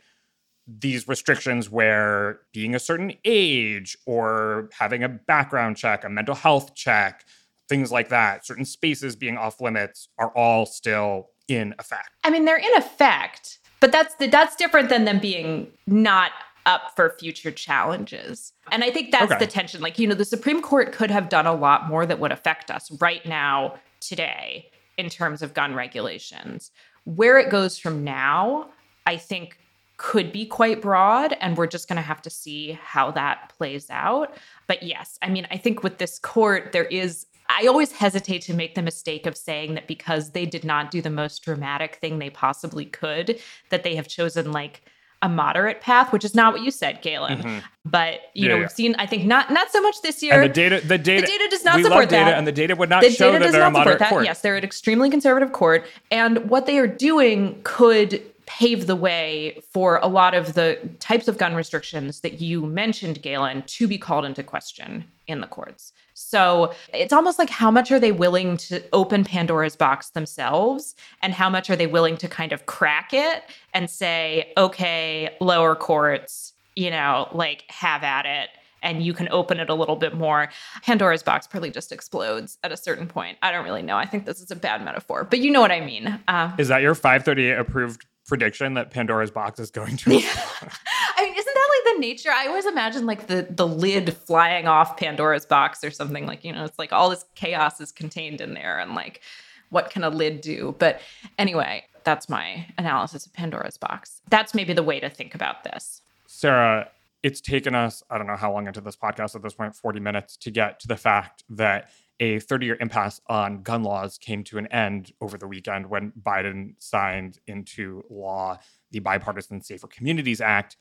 these restrictions where being a certain age or having a background check, a mental health check, things like that, certain spaces being off limits are all still in effect. I mean, they're in effect, but that's that's different than them being not up for future challenges. And I think that's okay. the tension. Like, you know, the Supreme Court could have done a lot more that would affect us right now, today, in terms of gun regulations. Where it goes from now, I think could be quite broad. And we're just going to have to see how that plays out. But yes, I mean, I think with this court, there is I always hesitate to make the mistake of saying that because they did not do the most dramatic thing they possibly could, that they have chosen like a moderate path, which is not what you said, Galen. Mm-hmm. But you yeah, know, we've seen I think not not so much this year. And the data, the data, the data does not support data, that, and the data would not the show that they're a moderate that. court. Yes, they're an extremely conservative court, and what they are doing could pave the way for a lot of the types of gun restrictions that you mentioned, Galen, to be called into question in the courts. So it's almost like how much are they willing to open Pandora's box themselves and how much are they willing to kind of crack it and say, okay, lower courts, you know, like have at it and you can open it a little bit more. Pandora's box probably just explodes at a certain point. I don't really know. I think this is a bad metaphor, but you know what I mean. Uh, is that your 538 approved prediction that Pandora's box is going to? Yeah. I mean, isn't that like the nature? I always imagine like the the lid flying off Pandora's box or something like you know, it's like all this chaos is contained in there, and like what can a lid do? But anyway, that's my analysis of Pandora's box. That's maybe the way to think about this. Sarah, it's taken us, I don't know how long into this podcast at this point, 40 minutes to get to the fact that a 30 year impasse on gun laws came to an end over the weekend when Biden signed into law the Bipartisan Safer Communities Act.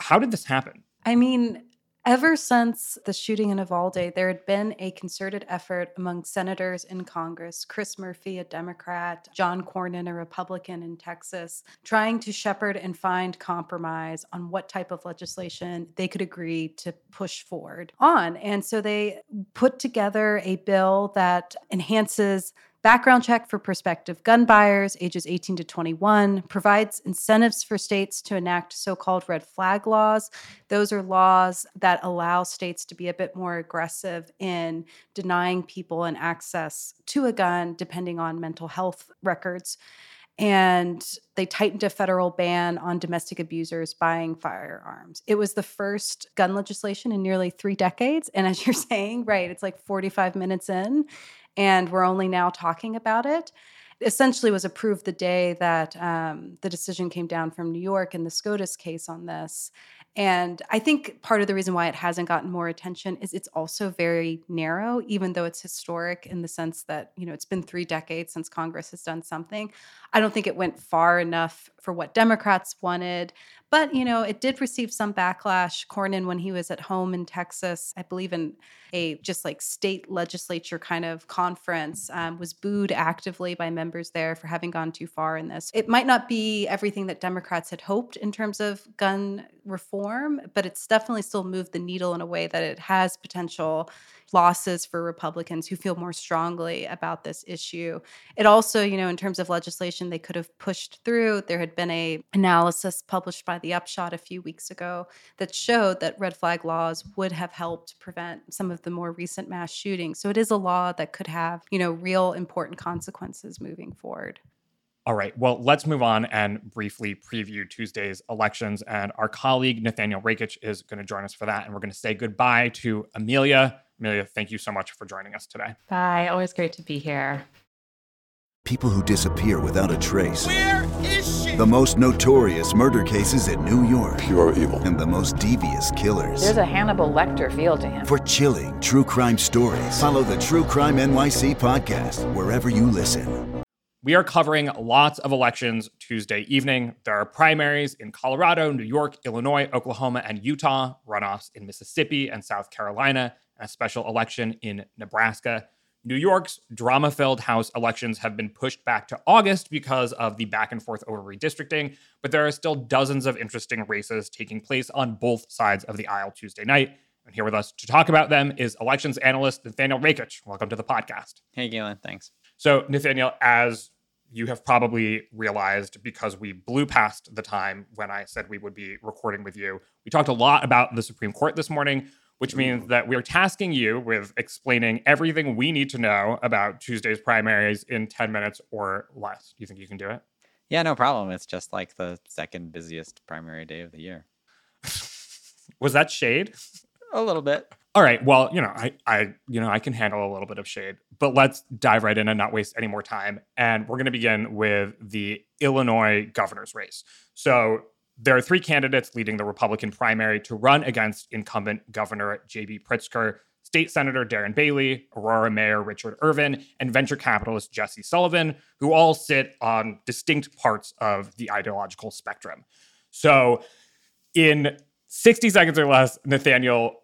How did this happen? I mean, Ever since the shooting in Uvalde, there had been a concerted effort among senators in Congress, Chris Murphy, a Democrat, John Cornyn, a Republican in Texas, trying to shepherd and find compromise on what type of legislation they could agree to push forward on. And so they put together a bill that enhances background check for prospective gun buyers ages 18 to 21, provides incentives for states to enact so called red flag laws. Those are laws that allow states to be a bit more aggressive in denying people an access to a gun depending on mental health records. And they tightened a federal ban on domestic abusers buying firearms. It was the first gun legislation in nearly three decades. And as you're saying, right, it's like 45 minutes in and we're only now talking about it essentially was approved the day that um, the decision came down from New York in the SCOTUS case on this. And I think part of the reason why it hasn't gotten more attention is it's also very narrow, even though it's historic in the sense that, you know, it's been three decades since Congress has done something. I don't think it went far enough for what Democrats wanted. But, you know, it did receive some backlash. Cornyn, when he was at home in Texas, I believe in a just like state legislature kind of conference, um, was booed actively by members there for having gone too far in this. It might not be everything that Democrats had hoped in terms of gun reform, but it's definitely still moved the needle in a way that it has potential losses for Republicans who feel more strongly about this issue. It also, you know, in terms of legislation they could have pushed through, there had been a analysis published by the Upshot a few weeks ago that showed that red flag laws would have helped prevent some of the more recent mass shootings. So it is a law that could have, you know, real important consequences moving forward. All right. Well, let's move on and briefly preview Tuesday's elections. And our colleague Nathaniel Rakich is going to join us for that. And we're going to say goodbye to Amelia. Amelia, thank you so much for joining us today. Bye. Always great to be here. People who disappear without a trace. Where is she? The most notorious murder cases in New York. Pure evil. And the most devious killers. There's a Hannibal Lecter feel to him. For chilling true crime stories, follow the True Crime NYC podcast wherever you listen. We are covering lots of elections Tuesday evening. There are primaries in Colorado, New York, Illinois, Oklahoma, and Utah, runoffs in Mississippi and South Carolina, and a special election in Nebraska. New York's drama filled House elections have been pushed back to August because of the back and forth over redistricting, but there are still dozens of interesting races taking place on both sides of the aisle Tuesday night. And here with us to talk about them is elections analyst Nathaniel Rakich. Welcome to the podcast. Hey, Galen. Thanks. So, Nathaniel, as you have probably realized because we blew past the time when I said we would be recording with you, we talked a lot about the Supreme Court this morning, which means mm. that we're tasking you with explaining everything we need to know about Tuesday's primaries in 10 minutes or less. Do you think you can do it? Yeah, no problem. It's just like the second busiest primary day of the year. Was that shade? A little bit. All right. Well, you know, I, I, you know, I can handle a little bit of shade, but let's dive right in and not waste any more time. And we're going to begin with the Illinois governor's race. So there are three candidates leading the Republican primary to run against incumbent Governor J.B. Pritzker, State Senator Darren Bailey, Aurora Mayor Richard Irvin, and venture capitalist Jesse Sullivan, who all sit on distinct parts of the ideological spectrum. So, in 60 seconds or less, Nathaniel,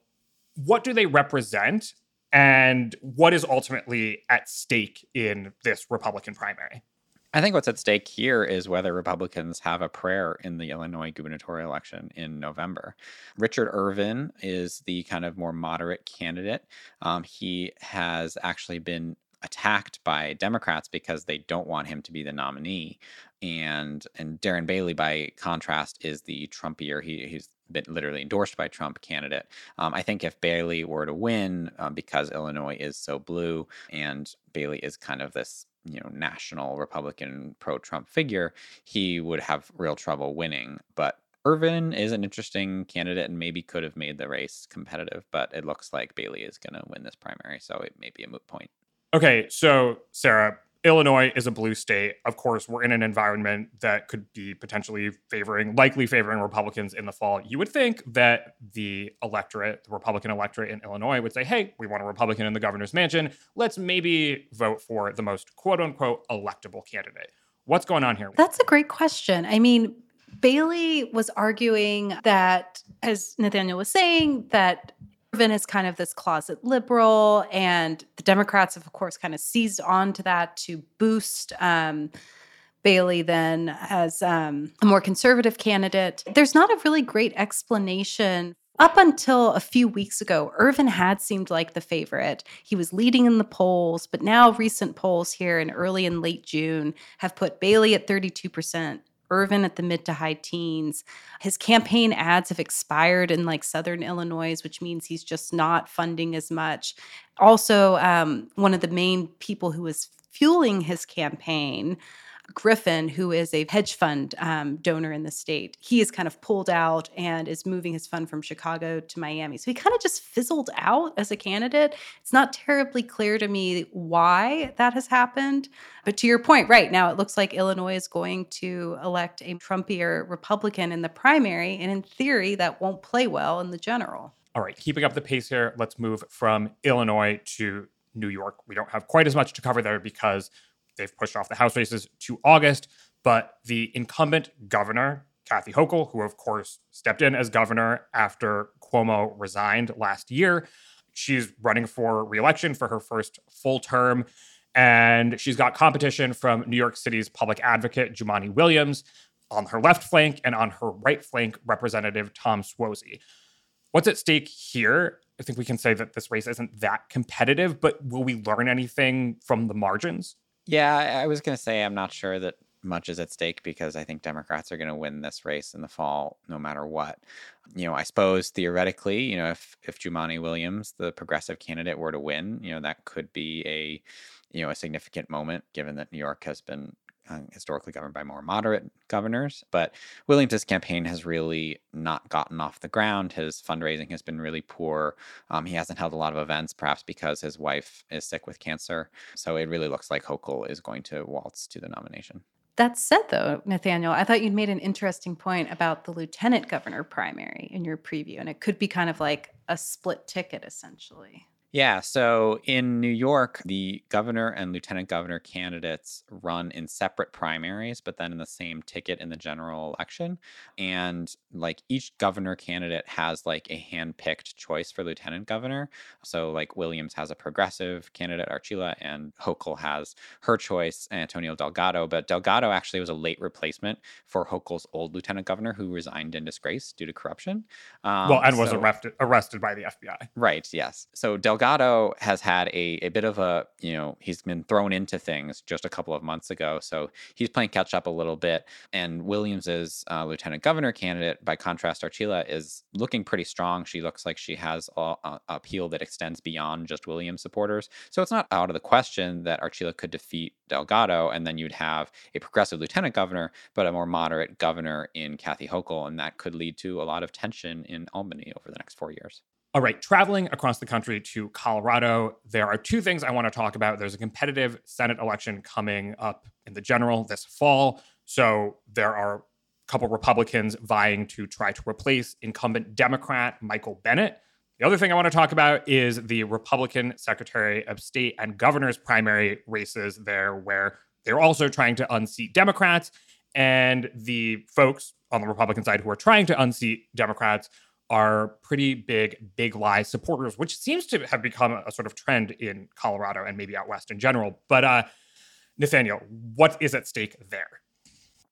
what do they represent and what is ultimately at stake in this Republican primary? I think what's at stake here is whether Republicans have a prayer in the Illinois gubernatorial election in November. Richard Irvin is the kind of more moderate candidate. Um, he has actually been attacked by Democrats because they don't want him to be the nominee. And and Darren Bailey, by contrast, is the Trumpier. He, he's been literally endorsed by Trump candidate. Um, I think if Bailey were to win, um, because Illinois is so blue and Bailey is kind of this you know national Republican pro Trump figure, he would have real trouble winning. But Irvin is an interesting candidate and maybe could have made the race competitive, but it looks like Bailey is going to win this primary, so it may be a moot point. Okay, so Sarah, Illinois is a blue state. Of course, we're in an environment that could be potentially favoring, likely favoring Republicans in the fall. You would think that the electorate, the Republican electorate in Illinois, would say, hey, we want a Republican in the governor's mansion. Let's maybe vote for the most quote unquote electable candidate. What's going on here? That's a great question. I mean, Bailey was arguing that, as Nathaniel was saying, that Irvin is kind of this closet liberal, and the Democrats have, of course, kind of seized onto that to boost um, Bailey then as um, a more conservative candidate. There's not a really great explanation. Up until a few weeks ago, Irvin had seemed like the favorite. He was leading in the polls, but now recent polls here in early and late June have put Bailey at 32%, Irvin at the mid to high teens. His campaign ads have expired in like Southern Illinois, which means he's just not funding as much. Also, um, one of the main people who was fueling his campaign Griffin, who is a hedge fund um, donor in the state, he is kind of pulled out and is moving his fund from Chicago to Miami. So he kind of just fizzled out as a candidate. It's not terribly clear to me why that has happened. But to your point, right now it looks like Illinois is going to elect a Trumpier Republican in the primary. And in theory, that won't play well in the general. All right, keeping up the pace here, let's move from Illinois to New York. We don't have quite as much to cover there because they've pushed off the House races to August. But the incumbent governor, Kathy Hochul, who of course stepped in as governor after Cuomo resigned last year, she's running for reelection for her first full term. And she's got competition from New York City's public advocate, Jumaane Williams, on her left flank, and on her right flank, Representative Tom Suozzi. What's at stake here? I think we can say that this race isn't that competitive, but will we learn anything from the margins? Yeah, I was going to say I'm not sure that much is at stake because I think Democrats are going to win this race in the fall no matter what. You know, I suppose theoretically, you know, if if Jumaane Williams, the progressive candidate, were to win, you know, that could be a you know a significant moment given that New York has been uh, historically governed by more moderate governors. But Williams's campaign has really not gotten off the ground. His fundraising has been really poor. Um, he hasn't held a lot of events, perhaps because his wife is sick with cancer. So it really looks like Hochul is going to waltz to the nomination. That said, though, Nathaniel, I thought you'd made an interesting point about the lieutenant governor primary in your preview, and it could be kind of like a split ticket, essentially. Yeah. So in New York, the governor and lieutenant governor candidates run in separate primaries, but then in the same ticket in the general election. And like each governor candidate has like a hand picked choice for lieutenant governor. So like Williams has a progressive candidate, Archila, and Hochul has her choice, Antonio Delgado. But Delgado actually was a late replacement for Hochul's old lieutenant governor who resigned in disgrace due to corruption. Um, well, and was so, arrested, arrested by the FBI. Right. Yes. So Delgado Delgado has had a, a bit of a, you know, he's been thrown into things just a couple of months ago. So he's playing catch up a little bit. And Williams's uh, lieutenant governor candidate, by contrast, Archila, is looking pretty strong. She looks like she has a, a appeal that extends beyond just Williams supporters. So it's not out of the question that Archila could defeat Delgado. And then you'd have a progressive lieutenant governor, but a more moderate governor in Kathy Hochul. And that could lead to a lot of tension in Albany over the next four years. All right, traveling across the country to Colorado, there are two things I want to talk about. There's a competitive Senate election coming up in the general this fall. So there are a couple Republicans vying to try to replace incumbent Democrat Michael Bennet. The other thing I want to talk about is the Republican Secretary of State and governor's primary races there, where they're also trying to unseat Democrats. And the folks on the Republican side who are trying to unseat Democrats are pretty big big lie supporters, which seems to have become a, sort of trend in Colorado and maybe out west in general. But uh, Nathaniel, what is at stake there?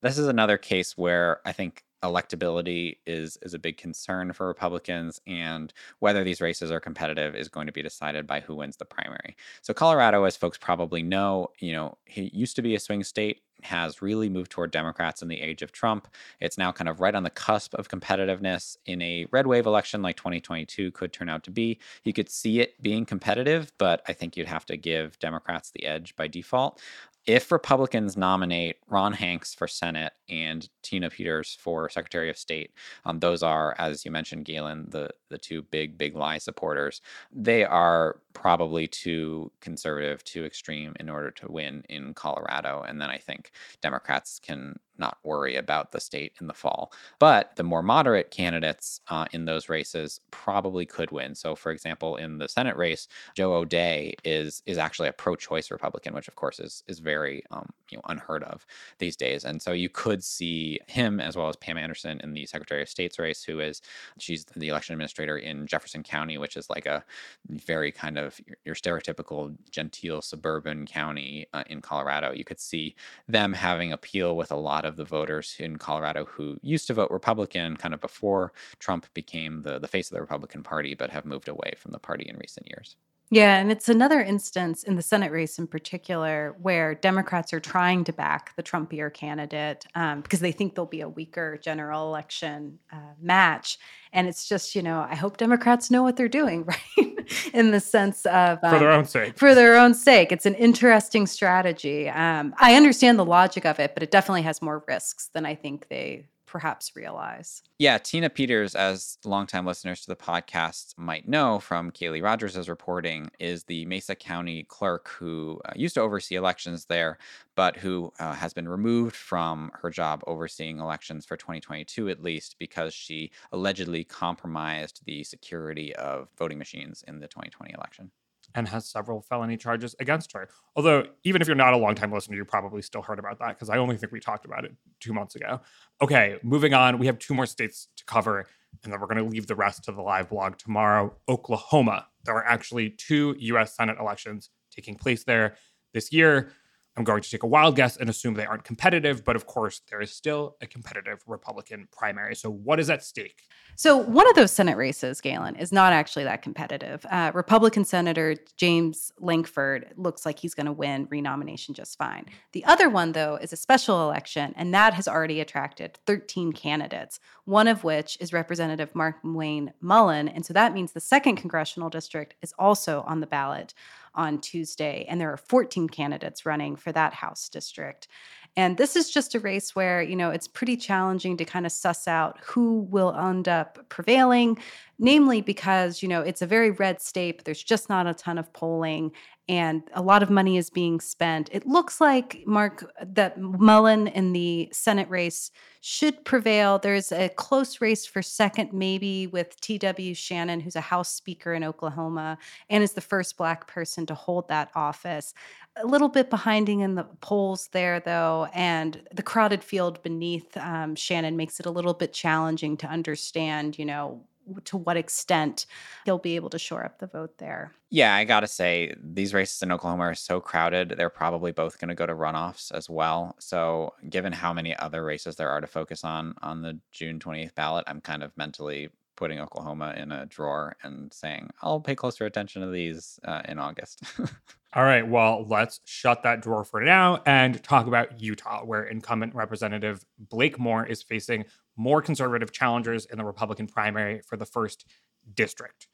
This is another case where I think electability is is a big concern for Republicans, and whether these races are competitive is going to be decided by who wins the primary. So Colorado, as folks probably know, you know, it used to be a swing state has really moved toward Democrats in the age of Trump. It's now kind of right on the cusp of competitiveness in a red wave election like 2022 could turn out to be. You could see it being competitive, but I think you'd have to give Democrats the edge by default. If Republicans nominate Ron Hanks for Senate and Tina Peters for Secretary of State, um, those are, as you mentioned, Galen, the the two big big lie supporters. They are probably too conservative, too extreme in order to win in Colorado, and then I think Democrats can not worry about the state in the fall. But the more moderate candidates uh, in those races probably could win. So, for example, in the Senate race, Joe O'Dea is is actually a pro-choice Republican, which of course is is very um, you know unheard of these days. And so you could see him as well as Pam Anderson in the Secretary of State's race, who is she's the election administrator in Jefferson County, which is like a very kind of your, stereotypical genteel suburban county uh, in Colorado. You could see them having appeal with a lot lot of the voters in Colorado who used to vote Republican kind of before Trump became the, the face of the Republican Party, but have moved away from the party in recent years. Yeah, and it's another instance in the Senate race in particular where Democrats are trying to back the Trumpier candidate um, because they think there'll be a weaker general election uh, match. And it's just, you know, I hope Democrats know what they're doing, right? in the sense of um, for their um, own sake. For their own sake. It's an interesting strategy. Um, I understand the logic of it, but it definitely has more risks than I think they perhaps realize. Yeah, Tina Peters, as longtime listeners to the podcast might know from Kaleigh Rogers' reporting, is the Mesa County clerk who uh, used to oversee elections there, but who uh, has been removed from her job overseeing elections for 2022 at least because she allegedly compromised the security of voting machines in the 2020 election and has several felony charges against her. Although, even if you're not a longtime listener, you probably still heard about that because I only think we talked about it two months ago. Okay, moving on. We have two more states to cover, and then we're going to leave the rest to the live blog tomorrow. Oklahoma. There are actually two U.S. Senate elections taking place there this year. I'm going to take a wild guess and assume they aren't competitive, but of course, there is still a competitive Republican primary. So, what is at stake? So, one of those Senate races, Galen, is not actually that competitive. Uh, Republican Senator James Lankford looks like he's going to win renomination just fine. The other one, though, is a special election, and that has already attracted 13 candidates, one of which is Representative Markwayne Mullin. And so that means the second congressional district is also on the ballot on Tuesday, and there are 14 candidates running for that House district. And this is just a race where, you know, it's pretty challenging to kind of suss out who will end up prevailing, namely because, you know, it's a very red state, but there's just not a ton of polling and a lot of money is being spent. It looks like Mark that Mullin in the Senate race should prevail. There's a close race for second, maybe with T.W. Shannon, who's a House Speaker in Oklahoma and is the first Black person to hold that office. A little bit behinding in the polls there, though, and the crowded field beneath um, Shannon makes it a little bit challenging to understand, you know, to what extent he'll be able to shore up the vote there. Yeah, I gotta say, these races in Oklahoma are so crowded. They're probably both going to go to runoffs as well. So, given how many other races there are to focus on on the June 20th ballot, I'm kind of mentally putting Oklahoma in a drawer and saying, I'll pay closer attention to these uh, in August. All right. Well, let's shut that drawer for now and talk about Utah, where incumbent Representative Blake Moore is facing more conservative challengers in the Republican primary for the first district.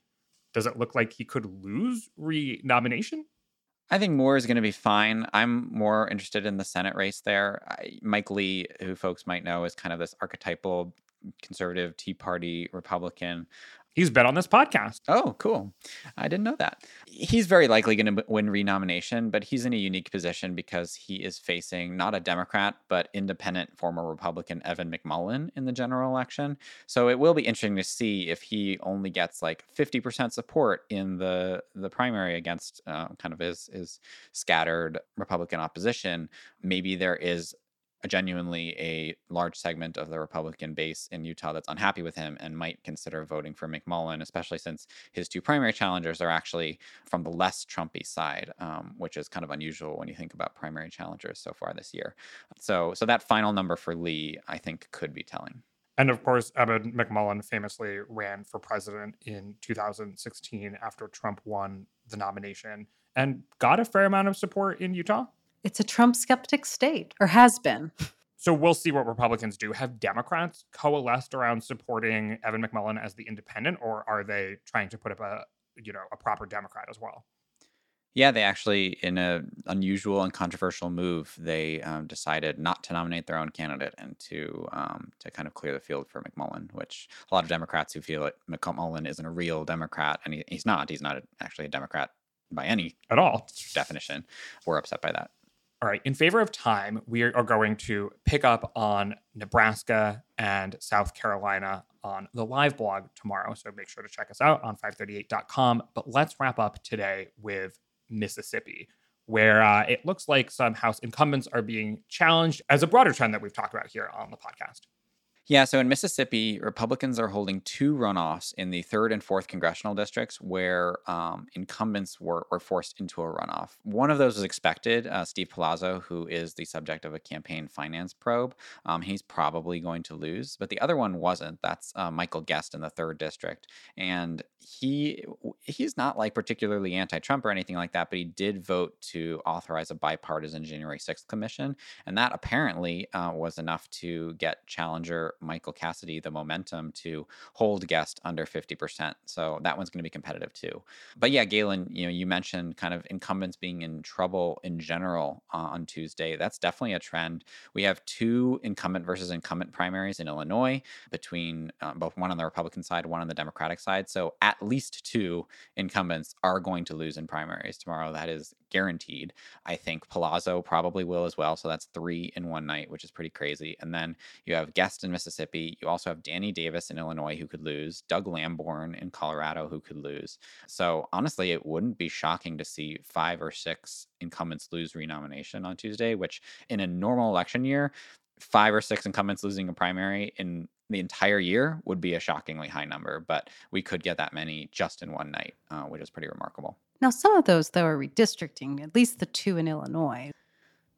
Does it look like he could lose renomination? I think Moore is going to be fine. I'm more interested in the Senate race there. I, Mike Lee, who folks might know, is kind of this archetypal conservative Tea Party Republican. He's been on this podcast. Oh, cool. I didn't know that. He's very likely going to win renomination, but he's in a unique position because he is facing not a Democrat, but independent former Republican Evan McMullin in the general election. So it will be interesting to see if he only gets like 50% support in the the primary against uh, kind of his, his scattered Republican opposition. Maybe there is genuinely a large segment of the Republican base in Utah that's unhappy with him and might consider voting for McMullin, especially since his two primary challengers are actually from the less Trumpy side, um, which is kind of unusual when you think about primary challengers so far this year. So, so that final number for Lee, I think, could be telling. And of course, Evan McMullin famously ran for president in 2016 after Trump won the nomination and got a fair amount of support in Utah it's a Trump skeptic state, or has been. So we'll see what Republicans do. Have Democrats coalesced around supporting Evan McMullin as the independent, or are they trying to put up a you know a proper Democrat as well? Yeah, they actually, in an unusual and controversial move, they um, decided not to nominate their own candidate and to um, to kind of clear the field for McMullin, which a lot of Democrats who feel that McMullin isn't a real Democrat, and he, he's not. He's not a, actually a Democrat by any at all definition. Were upset by that. All right. In favor of time, we are going to pick up on Nebraska and South Carolina on the live blog tomorrow. So make sure to check us out on 538.com. But let's wrap up today with Mississippi, where uh, it looks like some House incumbents are being challenged as a broader trend that we've talked about here on the podcast. Yeah, so in Mississippi, Republicans are holding two runoffs in the third and fourth congressional districts where um, incumbents were, were forced into a runoff. One of those was expected. Uh, Steve Palazzo, who is the subject of a campaign finance probe, um, he's probably going to lose. But the other one wasn't. That's uh, Michael Guest in the third district, and he he's not like particularly anti-Trump or anything like that, but he did vote to authorize a bipartisan January 6th commission, and that apparently uh, was enough to get challenger Michael Cassidy the momentum to hold Guest under 50%. So that one's going to be competitive too. But yeah, Galen, you know, you mentioned kind of incumbents being in trouble in general uh, on Tuesday. That's definitely a trend. We have two incumbent versus incumbent primaries in Illinois between uh, both one on the Republican side, one on the Democratic side. So at least two incumbents are going to lose in primaries tomorrow. That is guaranteed. I think Palazzo probably will as well. So that's three in one night, which is pretty crazy. And then you have Guest in Mississippi. You also have Danny Davis in Illinois who could lose, Doug Lamborn in Colorado who could lose. So honestly, it wouldn't be shocking to see five or six incumbents lose renomination on Tuesday, which in a normal election year, five or six incumbents losing a primary in the entire year would be a shockingly high number, but we could get that many just in one night, uh, which is pretty remarkable. Now, some of those, though, are redistricting, at least the two in Illinois.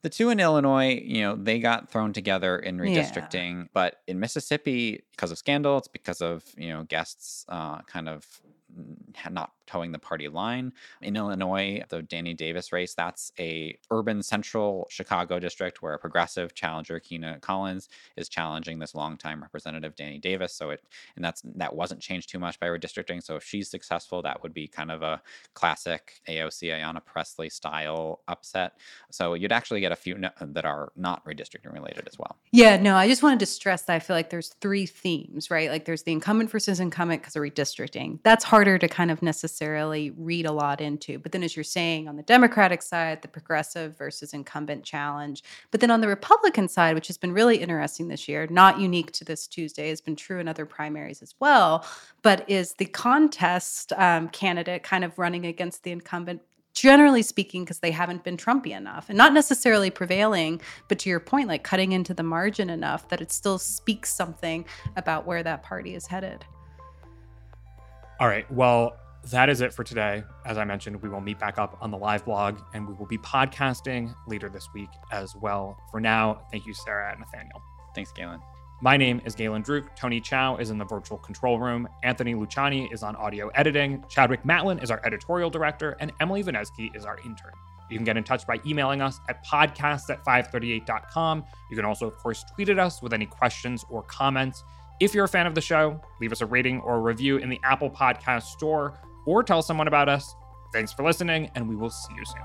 The two in Illinois, you know, they got thrown together in redistricting, yeah. but in Mississippi, because of scandal, it's because of, you know, Guest's uh, kind of not toeing the party line. In Illinois, the Danny Davis race, that's a urban central Chicago district where a progressive challenger, Kina Collins, is challenging this longtime representative Danny Davis. So it and that's that wasn't changed too much by redistricting. So if she's successful, that would be kind of a classic AOC Ayanna Pressley style upset. So you'd actually get a few that are not redistricting related as well. Yeah, no, I just wanted to stress that I feel like there's three themes, right? Like there's the incumbent versus incumbent because of redistricting. That's harder to kind of necessarily necessarily read a lot into. But then, as you're saying, on the Democratic side, the progressive versus incumbent challenge. But then on the Republican side, which has been really interesting this year, not unique to this Tuesday, has been true in other primaries as well, but is the contest um, candidate kind of running against the incumbent generally speaking, because they haven't been Trumpy enough and not necessarily prevailing, but to your point, like cutting into the margin enough that it still speaks something about where that party is headed. All right. Well, that is it for today. As I mentioned, we will meet back up on the live blog and we will be podcasting later this week as well. For now, thank you, Sarah and Nathaniel. Thanks, Galen. My name is Galen Druke. Tony Chow is in the virtual control room. Anthony Luciani is on audio editing. Chadwick Matlin is our editorial director. And Emily Vanesky is our intern. You can get in touch by emailing us at podcasts at 538.com. You can also, of course, tweet at us with any questions or comments. If you're a fan of the show, leave us a rating or a review in the Apple Podcast Store or tell someone about us. Thanks for listening, and we will see you soon.